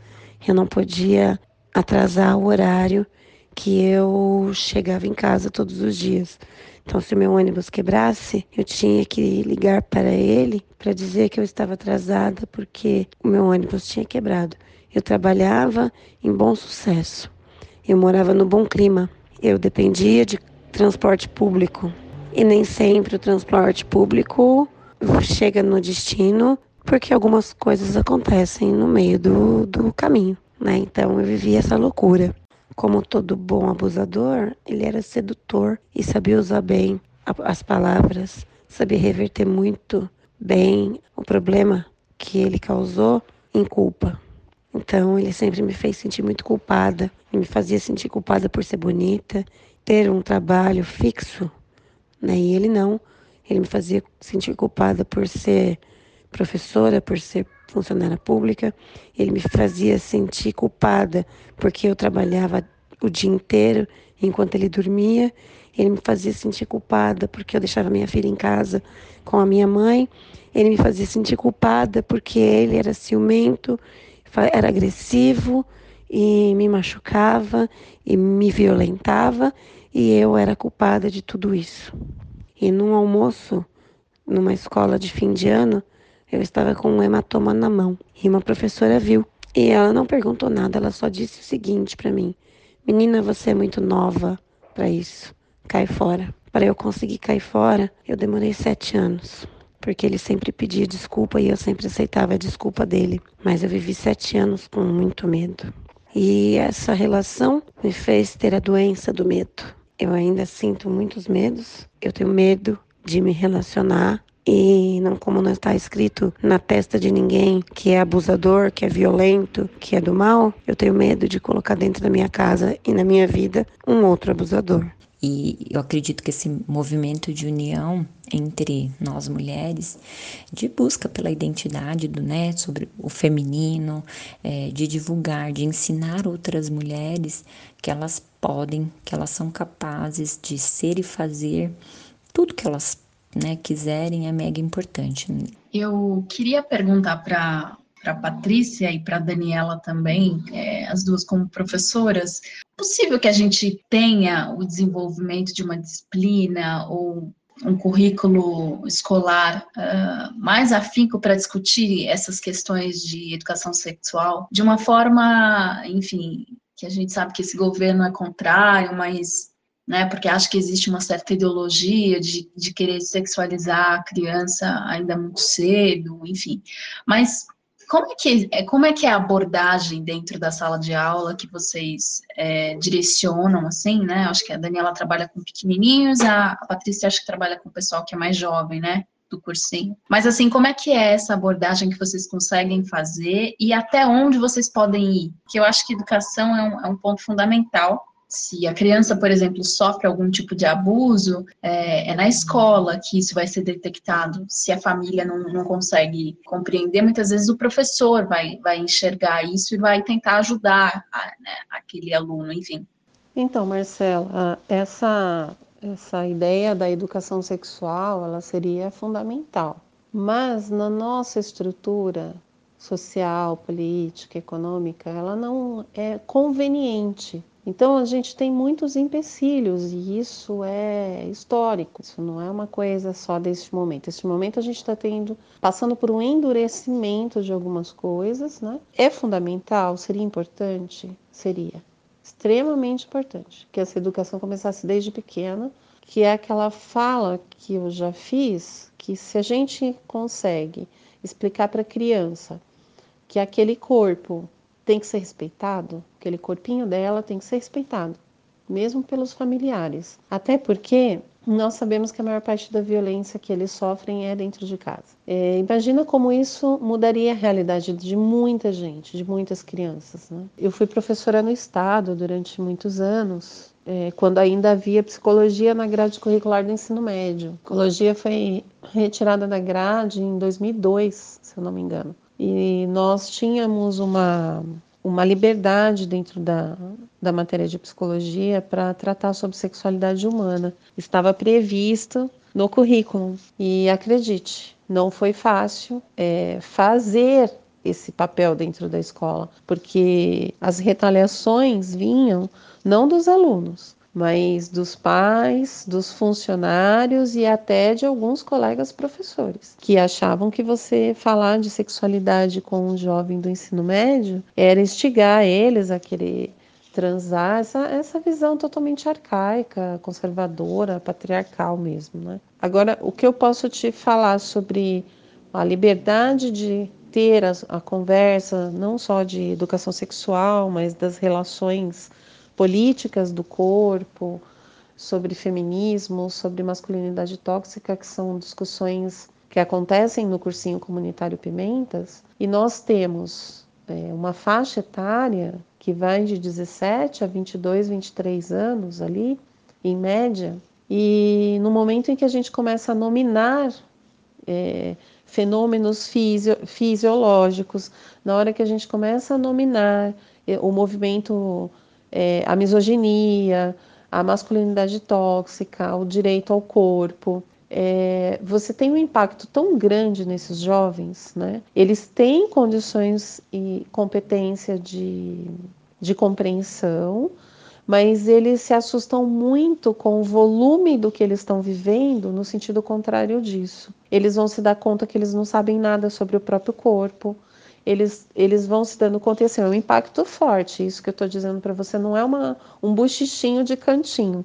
eu não podia atrasar o horário que eu chegava em casa todos os dias. Então, se meu ônibus quebrasse, eu tinha que ligar para ele para dizer que eu estava atrasada porque o meu ônibus tinha quebrado. Eu trabalhava em bom sucesso. Eu morava no bom clima. Eu dependia de transporte público. E nem sempre o transporte público chega no destino porque algumas coisas acontecem no meio do, do caminho né? Então eu vivia essa loucura. Como todo bom abusador, ele era sedutor e sabia usar bem as palavras, sabia reverter muito bem o problema que ele causou em culpa. Então ele sempre me fez sentir muito culpada me fazia sentir culpada por ser bonita, ter um trabalho fixo, né? E ele não. Ele me fazia sentir culpada por ser professora, por ser funcionária pública. Ele me fazia sentir culpada porque eu trabalhava o dia inteiro enquanto ele dormia. Ele me fazia sentir culpada porque eu deixava minha filha em casa com a minha mãe. Ele me fazia sentir culpada porque ele era ciumento, era agressivo e me machucava e me violentava e eu era culpada de tudo isso. E num almoço, numa escola de fim de ano, eu estava com um hematoma na mão e uma professora viu. E ela não perguntou nada, ela só disse o seguinte para mim: Menina, você é muito nova para isso. Cai fora. Para eu conseguir cair fora, eu demorei sete anos. Porque ele sempre pedia desculpa e eu sempre aceitava a desculpa dele. Mas eu vivi sete anos com muito medo. E essa relação me fez ter a doença do medo. Eu ainda sinto muitos medos. Eu tenho medo de me relacionar e não como não está escrito na testa de ninguém que é abusador, que é violento, que é do mal, eu tenho medo de colocar dentro da minha casa e na minha vida um outro abusador. E eu acredito que esse movimento de união entre nós mulheres, de busca pela identidade do né, sobre o feminino, é, de divulgar, de ensinar outras mulheres que elas podem, que elas são capazes de ser e fazer tudo que elas né, quiserem é mega importante. Eu queria perguntar para para Patrícia e para Daniela também, é, as duas como professoras, é possível que a gente tenha o desenvolvimento de uma disciplina ou um currículo escolar uh, mais afinco para discutir essas questões de educação sexual de uma forma, enfim, que a gente sabe que esse governo é contrário, mas né? Porque acho que existe uma certa ideologia de, de querer sexualizar a criança ainda muito cedo, enfim. Mas como é que é, como é que é a abordagem dentro da sala de aula que vocês é, direcionam, assim, né? Acho que a Daniela trabalha com pequenininhos, a, a Patrícia acho que trabalha com o pessoal que é mais jovem, né? do cursinho. Mas assim, como é que é essa abordagem que vocês conseguem fazer e até onde vocês podem ir? Que eu acho que educação é um, é um ponto fundamental se a criança, por exemplo, sofre algum tipo de abuso, é, é, na escola que isso vai ser detectado. Se a família não, não consegue compreender, muitas vezes o professor vai, vai enxergar isso e vai tentar ajudar a, né, aquele aluno, enfim. Então, Marcela, essa, essa ideia da educação sexual, ela seria fundamental. Mas na nossa estrutura social, política, econômica, ela não é conveniente então a gente tem muitos empecilhos e isso é histórico. Isso não é uma coisa só deste momento. Este momento a gente está tendo, passando por um endurecimento de algumas coisas, né? É fundamental, seria importante, seria extremamente importante que essa educação começasse desde pequena, que é aquela fala que eu já fiz, que se a gente consegue explicar para a criança que aquele corpo tem que ser respeitado, aquele corpinho dela tem que ser respeitado, mesmo pelos familiares. Até porque nós sabemos que a maior parte da violência que eles sofrem é dentro de casa. É, imagina como isso mudaria a realidade de muita gente, de muitas crianças. Né? Eu fui professora no estado durante muitos anos, é, quando ainda havia psicologia na grade curricular do ensino médio. A psicologia foi retirada da grade em 2002, se eu não me engano e nós tínhamos uma, uma liberdade dentro da, da matéria de psicologia para tratar sobre sexualidade humana. Estava previsto no currículo. E acredite, não foi fácil é, fazer esse papel dentro da escola, porque as retaliações vinham não dos alunos, mas dos pais, dos funcionários e até de alguns colegas professores, que achavam que você falar de sexualidade com um jovem do ensino médio era instigar eles a querer transar, essa, essa visão totalmente arcaica, conservadora, patriarcal mesmo, né? Agora, o que eu posso te falar sobre a liberdade de ter a, a conversa não só de educação sexual, mas das relações políticas do corpo, sobre feminismo, sobre masculinidade tóxica, que são discussões que acontecem no cursinho comunitário Pimentas, e nós temos é, uma faixa etária que vai de 17 a 22, 23 anos ali, em média, e no momento em que a gente começa a nominar é, fenômenos fisio, fisiológicos, na hora que a gente começa a nominar é, o movimento, é, a misoginia, a masculinidade tóxica, o direito ao corpo, é, você tem um impacto tão grande nesses jovens, né? Eles têm condições e competência de, de compreensão, mas eles se assustam muito com o volume do que eles estão vivendo, no sentido contrário disso. Eles vão se dar conta que eles não sabem nada sobre o próprio corpo, eles, eles vão se dando conta, e assim, é um impacto forte. Isso que eu estou dizendo para você não é uma, um buchichinho de cantinho,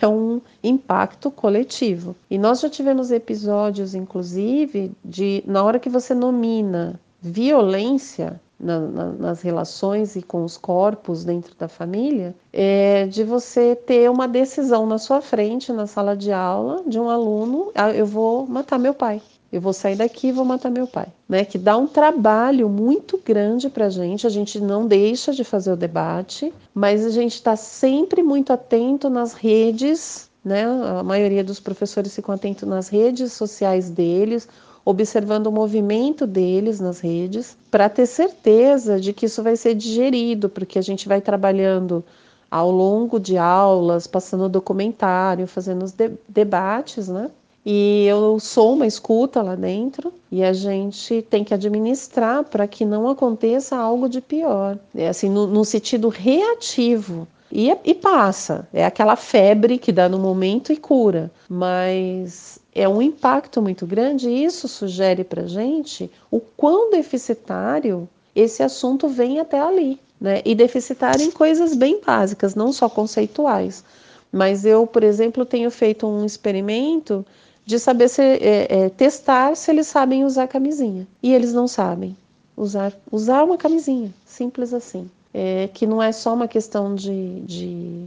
é um impacto coletivo. E nós já tivemos episódios, inclusive, de na hora que você nomina violência na, na, nas relações e com os corpos dentro da família, é de você ter uma decisão na sua frente, na sala de aula, de um aluno: ah, eu vou matar meu pai eu vou sair daqui e vou matar meu pai, né? Que dá um trabalho muito grande para a gente. A gente não deixa de fazer o debate, mas a gente está sempre muito atento nas redes, né? A maioria dos professores ficam atentos nas redes sociais deles, observando o movimento deles nas redes, para ter certeza de que isso vai ser digerido, porque a gente vai trabalhando ao longo de aulas, passando documentário, fazendo os de debates, né? E eu sou uma escuta lá dentro e a gente tem que administrar para que não aconteça algo de pior. É assim, no, no sentido reativo. E, e, passa, é aquela febre que dá no momento e cura, mas é um impacto muito grande e isso sugere para gente o quão deficitário esse assunto vem até ali, né? E deficitário em coisas bem básicas, não só conceituais. Mas eu, por exemplo, tenho feito um experimento de saber se, é, é, testar se eles sabem usar camisinha. E eles não sabem usar, usar uma camisinha, simples assim. É, que não é só uma questão de, de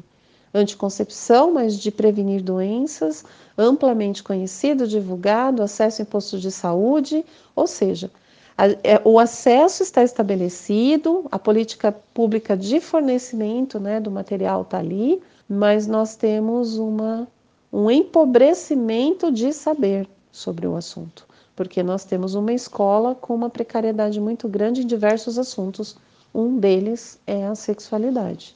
anticoncepção, mas de prevenir doenças, amplamente conhecido, divulgado, acesso em postos de saúde, ou seja, a, é, o acesso está estabelecido, a política pública de fornecimento né, do material está ali, mas nós temos uma um empobrecimento de saber sobre o assunto, porque nós temos uma escola com uma precariedade muito grande em diversos assuntos. Um deles é a sexualidade.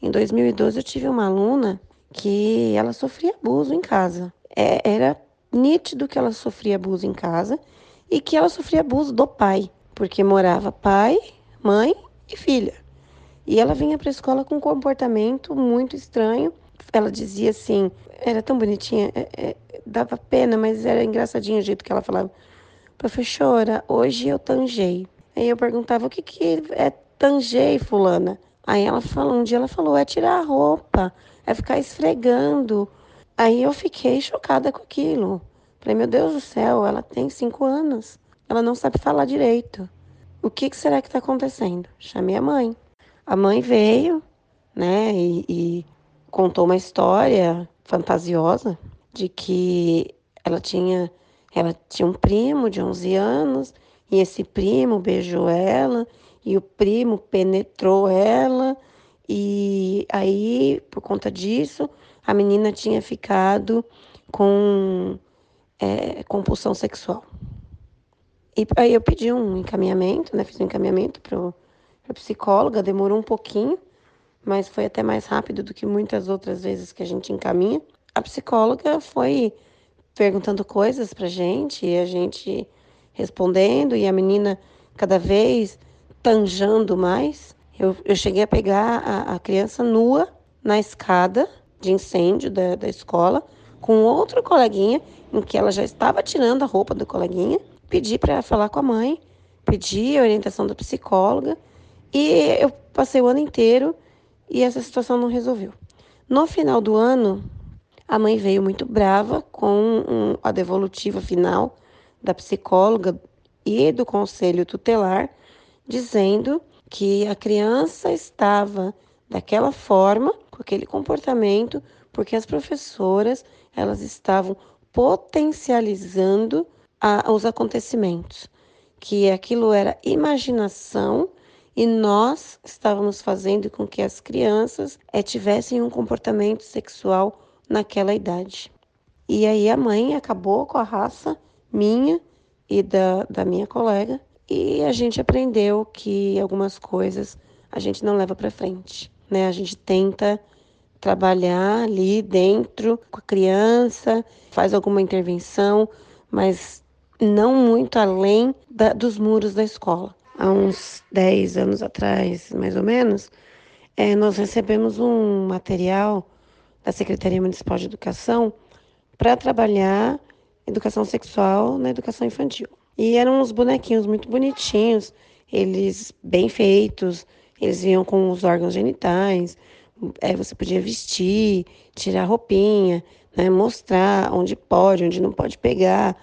Em 2012 eu tive uma aluna que ela sofria abuso em casa. É, era nítido que ela sofria abuso em casa e que ela sofria abuso do pai, porque morava pai, mãe e filha. E ela vinha para a escola com um comportamento muito estranho. Ela dizia assim: era tão bonitinha, é, é, dava pena, mas era engraçadinho o jeito que ela falava. Professora, hoje eu tangei. Aí eu perguntava, o que que é tangei, fulana? Aí ela falou, um dia ela falou, é tirar a roupa, é ficar esfregando. Aí eu fiquei chocada com aquilo. Falei, meu Deus do céu, ela tem cinco anos. Ela não sabe falar direito. O que, que será que está acontecendo? Chamei a mãe. A mãe veio, né, e, e contou uma história fantasiosa de que ela tinha ela tinha um primo de 11 anos e esse primo beijou ela e o primo penetrou ela e aí por conta disso a menina tinha ficado com é, compulsão sexual. E aí eu pedi um encaminhamento, né? Fiz um encaminhamento para psicóloga, demorou um pouquinho, mas foi até mais rápido do que muitas outras vezes que a gente encaminha. A psicóloga foi perguntando coisas pra gente e a gente respondendo, e a menina cada vez tanjando mais. Eu, eu cheguei a pegar a, a criança nua na escada de incêndio da, da escola com outro coleguinha, em que ela já estava tirando a roupa do coleguinha. Pedi para falar com a mãe, pedi a orientação da psicóloga e eu passei o ano inteiro e essa situação não resolveu. No final do ano, a mãe veio muito brava com a devolutiva final da psicóloga e do conselho tutelar, dizendo que a criança estava daquela forma, com aquele comportamento, porque as professoras elas estavam potencializando a, os acontecimentos, que aquilo era imaginação e nós estávamos fazendo com que as crianças é, tivessem um comportamento sexual naquela idade. E aí a mãe acabou com a raça minha e da, da minha colega e a gente aprendeu que algumas coisas a gente não leva para frente, né? A gente tenta trabalhar ali dentro com a criança, faz alguma intervenção, mas não muito além da, dos muros da escola há uns 10 anos atrás, mais ou menos, é, nós recebemos um material da Secretaria Municipal de Educação para trabalhar educação sexual na educação infantil. E eram uns bonequinhos muito bonitinhos, eles bem feitos, eles vinham com os órgãos genitais, é, você podia vestir, tirar roupinha, né, mostrar onde pode, onde não pode pegar.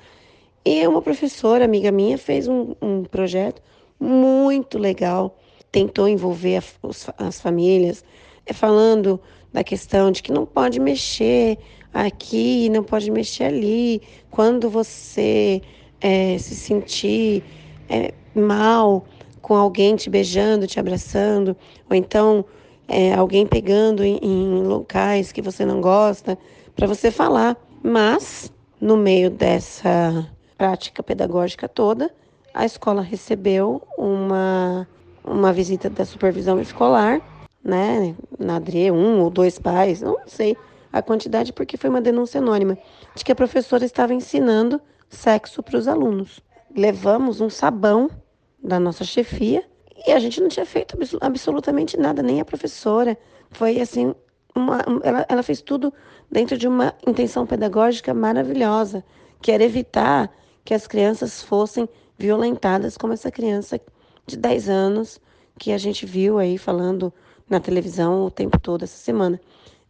E uma professora, amiga minha, fez um, um projeto muito legal. Tentou envolver a, as famílias, é, falando da questão de que não pode mexer aqui, não pode mexer ali. Quando você é, se sentir é, mal com alguém te beijando, te abraçando, ou então é, alguém pegando em, em locais que você não gosta, para você falar. Mas, no meio dessa prática pedagógica toda, a escola recebeu uma, uma visita da supervisão escolar, né? Na DRE, um ou dois pais, não sei a quantidade, porque foi uma denúncia anônima, de que a professora estava ensinando sexo para os alunos. Levamos um sabão da nossa chefia e a gente não tinha feito absolutamente nada, nem a professora. Foi assim, uma, ela, ela fez tudo dentro de uma intenção pedagógica maravilhosa, que era evitar que as crianças fossem violentadas, como essa criança de 10 anos que a gente viu aí falando na televisão o tempo todo essa semana.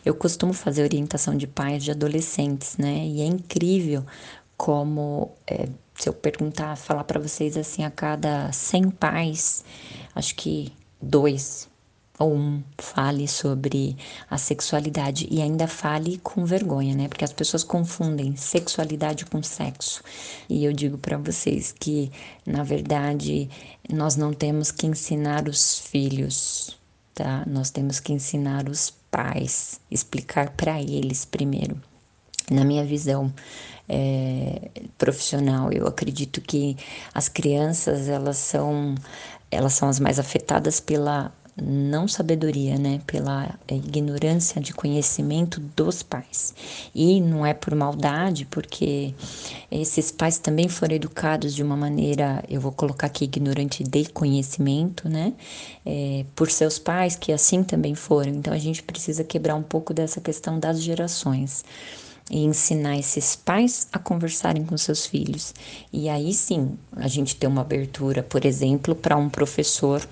Eu costumo fazer orientação de pais de adolescentes, né? E é incrível como, é, se eu perguntar, falar para vocês assim, a cada 100 pais, acho que dois um fale sobre a sexualidade e ainda fale com vergonha, né? Porque as pessoas confundem sexualidade com sexo. E eu digo para vocês que, na verdade, nós não temos que ensinar os filhos, tá? Nós temos que ensinar os pais, explicar para eles primeiro. Na minha visão, é, profissional. Eu acredito que as crianças elas são elas são as mais afetadas pela não sabedoria, né, pela ignorância de conhecimento dos pais. E não é por maldade, porque esses pais também foram educados de uma maneira, eu vou colocar aqui ignorante de conhecimento, né, é, por seus pais que assim também foram. Então a gente precisa quebrar um pouco dessa questão das gerações e ensinar esses pais a conversarem com seus filhos. E aí sim, a gente tem uma abertura, por exemplo, para um professor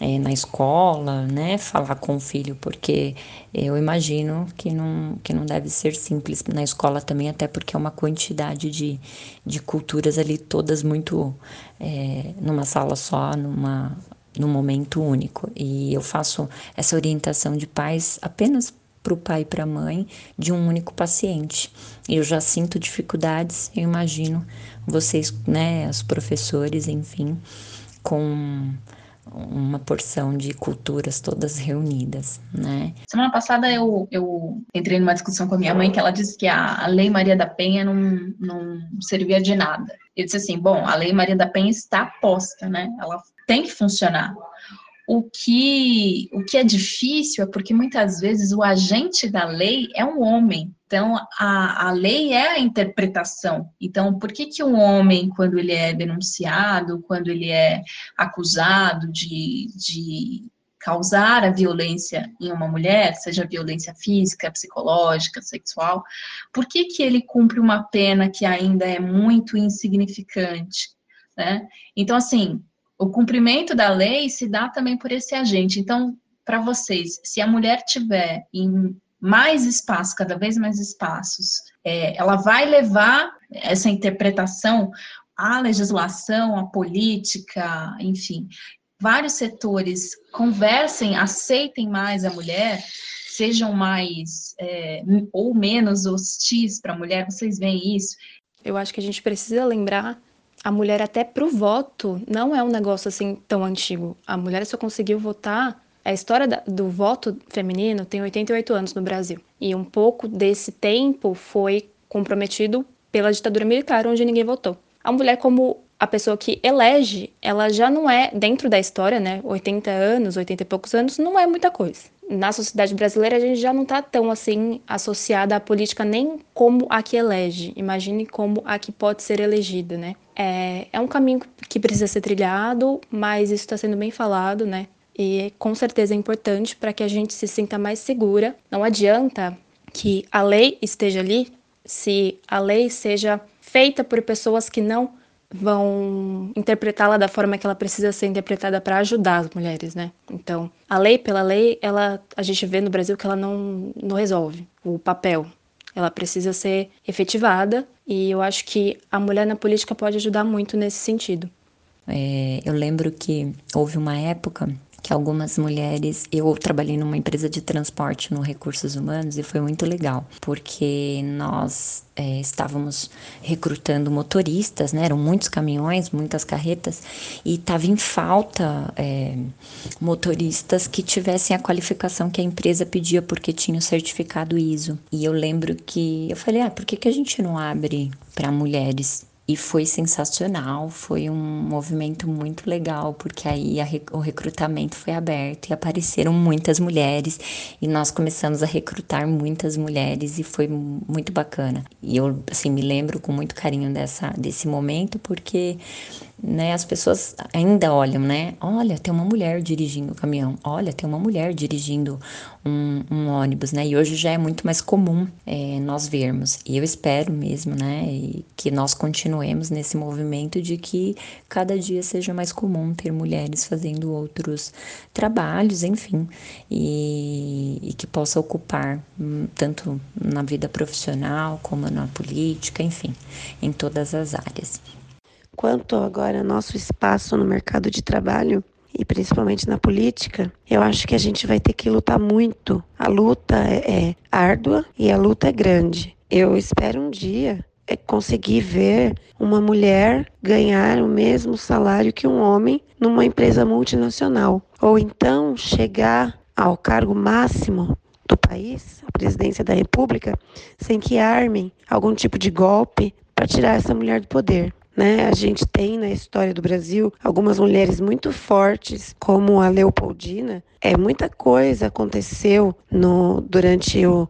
é, na escola, né, falar com o filho, porque eu imagino que não, que não deve ser simples na escola também, até porque é uma quantidade de, de culturas ali todas muito é, numa sala só, numa, num momento único. E eu faço essa orientação de pais apenas para o pai e para a mãe de um único paciente. Eu já sinto dificuldades, eu imagino vocês, né, os professores, enfim, com uma porção de culturas todas reunidas, né? Semana passada eu, eu entrei numa discussão com a minha mãe que ela disse que a, a Lei Maria da Penha não, não servia de nada. Eu disse assim, bom, a Lei Maria da Penha está posta, né? Ela tem que funcionar. O que, o que é difícil é porque muitas vezes o agente da lei é um homem. Então, a, a lei é a interpretação. Então, por que, que um homem, quando ele é denunciado, quando ele é acusado de, de causar a violência em uma mulher, seja violência física, psicológica, sexual, por que, que ele cumpre uma pena que ainda é muito insignificante? Né? Então, assim, o cumprimento da lei se dá também por esse agente. Então, para vocês, se a mulher tiver em mais espaço, cada vez mais espaços, é, ela vai levar essa interpretação a legislação, a política, enfim, vários setores conversem, aceitem mais a mulher, sejam mais é, ou menos hostis para a mulher, vocês veem isso? Eu acho que a gente precisa lembrar a mulher até para o voto não é um negócio assim tão antigo. A mulher só conseguiu votar. A história do voto feminino tem 88 anos no Brasil. E um pouco desse tempo foi comprometido pela ditadura militar, onde ninguém votou. A mulher, como a pessoa que elege, ela já não é, dentro da história, né? 80 anos, 80 e poucos anos, não é muita coisa. Na sociedade brasileira, a gente já não está tão assim associada à política nem como a que elege, imagine como a que pode ser elegida, né? É, é um caminho que precisa ser trilhado, mas isso está sendo bem falado, né? E com certeza é importante para que a gente se sinta mais segura. Não adianta que a lei esteja ali se a lei seja feita por pessoas que não vão interpretá-la da forma que ela precisa ser interpretada para ajudar as mulheres, né? Então, a lei pela lei, ela a gente vê no Brasil que ela não, não resolve o papel. Ela precisa ser efetivada e eu acho que a mulher na política pode ajudar muito nesse sentido. É, eu lembro que houve uma época que algumas mulheres. Eu trabalhei numa empresa de transporte no Recursos Humanos e foi muito legal, porque nós é, estávamos recrutando motoristas, né? Eram muitos caminhões, muitas carretas, e estava em falta é, motoristas que tivessem a qualificação que a empresa pedia porque tinha o certificado ISO. E eu lembro que eu falei, ah, por que, que a gente não abre para mulheres? E foi sensacional, foi um movimento muito legal, porque aí a, o recrutamento foi aberto e apareceram muitas mulheres e nós começamos a recrutar muitas mulheres e foi muito bacana. E eu assim me lembro com muito carinho dessa desse momento porque né, as pessoas ainda olham, né? Olha, tem uma mulher dirigindo o caminhão. Olha, tem uma mulher dirigindo um, um ônibus, né? E hoje já é muito mais comum é, nós vermos. E eu espero mesmo, né, que nós continuemos nesse movimento de que cada dia seja mais comum ter mulheres fazendo outros trabalhos, enfim, e, e que possa ocupar hum, tanto na vida profissional como na política, enfim, em todas as áreas. Quanto agora nosso espaço no mercado de trabalho e principalmente na política, eu acho que a gente vai ter que lutar muito. A luta é, é árdua e a luta é grande. Eu espero um dia é conseguir ver uma mulher ganhar o mesmo salário que um homem numa empresa multinacional, ou então chegar ao cargo máximo do país, a presidência da República, sem que armem algum tipo de golpe para tirar essa mulher do poder. Né? A gente tem na história do Brasil algumas mulheres muito fortes, como a Leopoldina. É muita coisa aconteceu no durante o,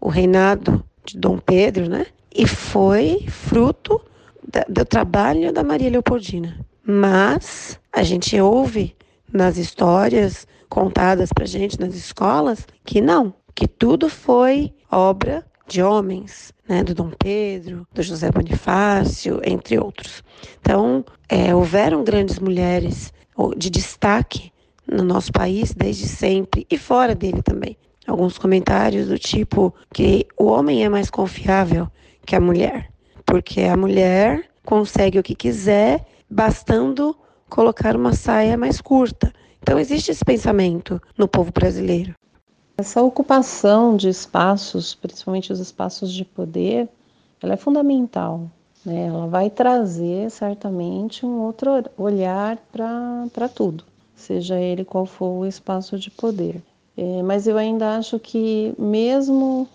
o reinado de Dom Pedro, né? E foi fruto da, do trabalho da Maria Leopoldina. Mas a gente ouve nas histórias contadas para gente nas escolas que não, que tudo foi obra de homens, né, do Dom Pedro, do José Bonifácio, entre outros. Então, é, houveram grandes mulheres de destaque no nosso país desde sempre e fora dele também. Alguns comentários do tipo que o homem é mais confiável que a mulher, porque a mulher consegue o que quiser, bastando colocar uma saia mais curta. Então existe esse pensamento no povo brasileiro. Essa ocupação de espaços, principalmente os espaços de poder, ela é fundamental. Né? Ela vai trazer certamente um outro olhar para tudo, seja ele qual for o espaço de poder. É, mas eu ainda acho que, mesmo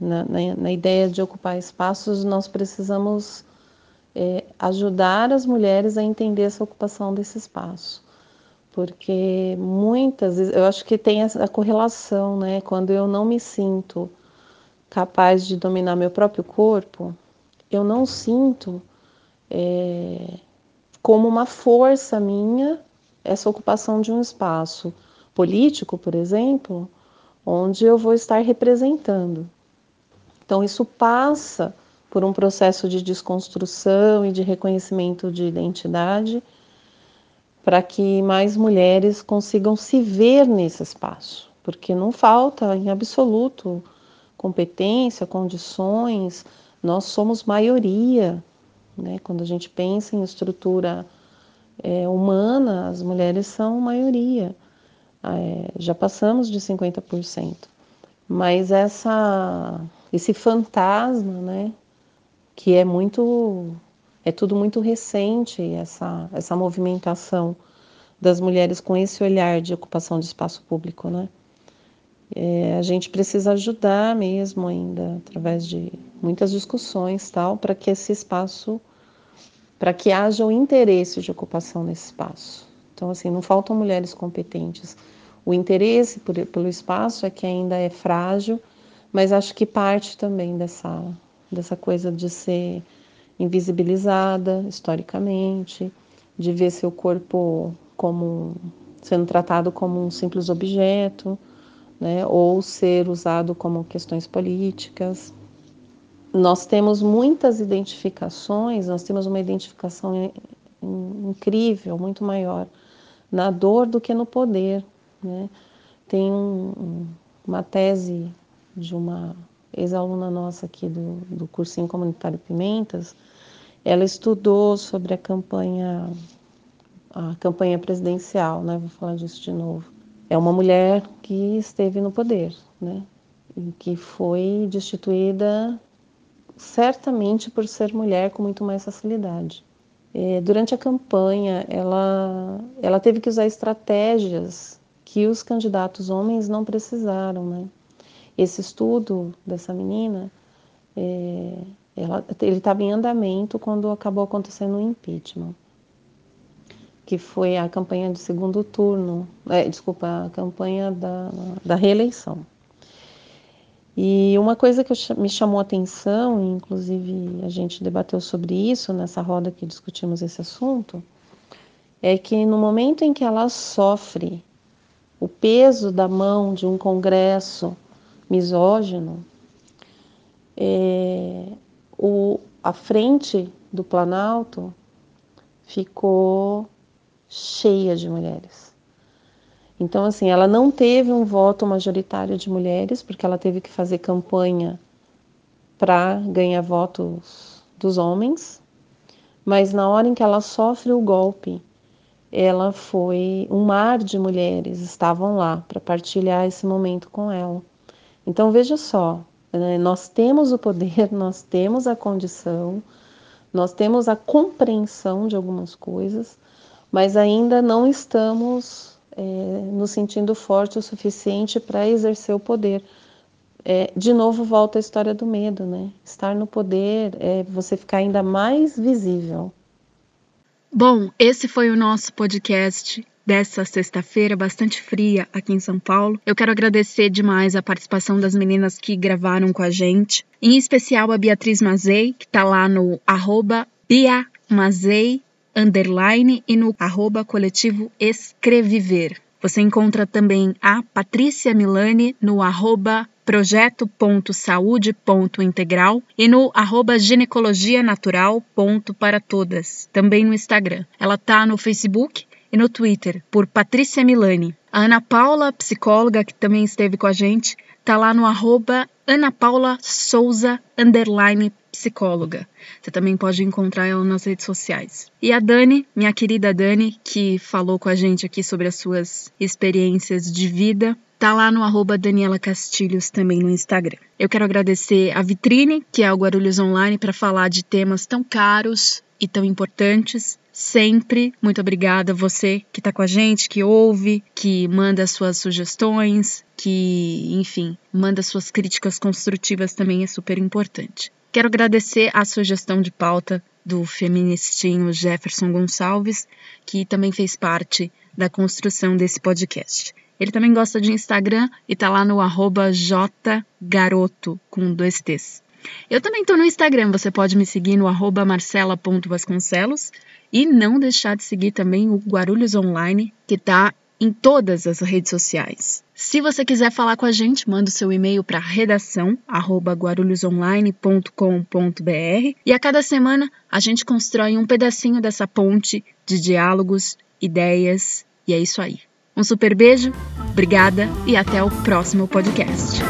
na, na, na ideia de ocupar espaços, nós precisamos é, ajudar as mulheres a entender essa ocupação desse espaço porque muitas vezes eu acho que tem essa correlação, né? Quando eu não me sinto capaz de dominar meu próprio corpo, eu não sinto é, como uma força minha essa ocupação de um espaço político, por exemplo, onde eu vou estar representando. Então, isso passa por um processo de desconstrução e de reconhecimento de identidade para que mais mulheres consigam se ver nesse espaço, porque não falta em absoluto competência, condições, nós somos maioria Né? Quando a gente pensa em estrutura é, humana, as mulheres são maioria. É, já passamos de 50%. Mas essa, esse fantasma, né, que é muito, é tudo muito recente, essa, essa movimentação das mulheres com esse olhar de ocupação de espaço público, né? É, a gente precisa ajudar mesmo ainda através de muitas discussões tal para que esse espaço para que haja o interesse de ocupação nesse espaço então assim não faltam mulheres competentes o interesse por, pelo espaço é que ainda é frágil mas acho que parte também dessa dessa coisa de ser invisibilizada historicamente de ver seu corpo como sendo tratado como um simples objeto né, ou ser usado como questões políticas. Nós temos muitas identificações, nós temos uma identificação incrível, muito maior na dor do que no poder. Né? Tem um, uma tese de uma ex-aluna nossa aqui do, do cursinho comunitário Pimentas, ela estudou sobre a campanha a campanha presidencial, né? Vou falar disso de novo é uma mulher que esteve no poder, né? E que foi destituída certamente por ser mulher com muito mais facilidade. É, durante a campanha, ela, ela teve que usar estratégias que os candidatos homens não precisaram, né? Esse estudo dessa menina, é, ela, ele estava em andamento quando acabou acontecendo o impeachment que foi a campanha de segundo turno, é, desculpa, a campanha da, da reeleição. E uma coisa que me chamou a atenção, inclusive a gente debateu sobre isso nessa roda que discutimos esse assunto, é que no momento em que ela sofre o peso da mão de um congresso misógino, é, o, a frente do Planalto ficou cheia de mulheres. Então, assim, ela não teve um voto majoritário de mulheres, porque ela teve que fazer campanha para ganhar votos dos homens, mas na hora em que ela sofre o golpe, ela foi. Um mar de mulheres estavam lá para partilhar esse momento com ela. Então, veja só, né, nós temos o poder, [LAUGHS] nós temos a condição, nós temos a compreensão de algumas coisas, mas ainda não estamos é, nos sentindo forte o suficiente para exercer o poder. É, de novo volta a história do medo, né? Estar no poder é você ficar ainda mais visível. Bom, esse foi o nosso podcast dessa sexta-feira, bastante fria aqui em São Paulo. Eu quero agradecer demais a participação das meninas que gravaram com a gente, em especial a Beatriz Mazei, que está lá no arroba Bia Mazei underline e no arroba coletivo Escreviver. Você encontra também a Patrícia Milani no arroba projeto.saude.integral e no arroba ginecologia natural ponto para todas, também no Instagram. Ela tá no Facebook e no Twitter por Patrícia Milani. A Ana Paula, psicóloga que também esteve com a gente, tá lá no arroba Ana Paula Souza underline psicóloga. Você também pode encontrar ela nas redes sociais. E a Dani, minha querida Dani, que falou com a gente aqui sobre as suas experiências de vida, tá lá no arroba Daniela Castilhos também no Instagram. Eu quero agradecer a Vitrine, que é o Guarulhos Online, para falar de temas tão caros e tão importantes. Sempre muito obrigada você que está com a gente, que ouve, que manda suas sugestões, que, enfim, manda suas críticas construtivas também é super importante. Quero agradecer a sugestão de pauta do feministinho Jefferson Gonçalves, que também fez parte da construção desse podcast. Ele também gosta de Instagram e tá lá no jgaroto, com dois T's. Eu também tô no Instagram, você pode me seguir no marcela.vasconcelos e não deixar de seguir também o Guarulhos Online, que tá em todas as redes sociais. Se você quiser falar com a gente, manda o seu e-mail para redação@guarulhosonline.com.br e a cada semana a gente constrói um pedacinho dessa ponte de diálogos, ideias e é isso aí. Um super beijo, obrigada e até o próximo podcast.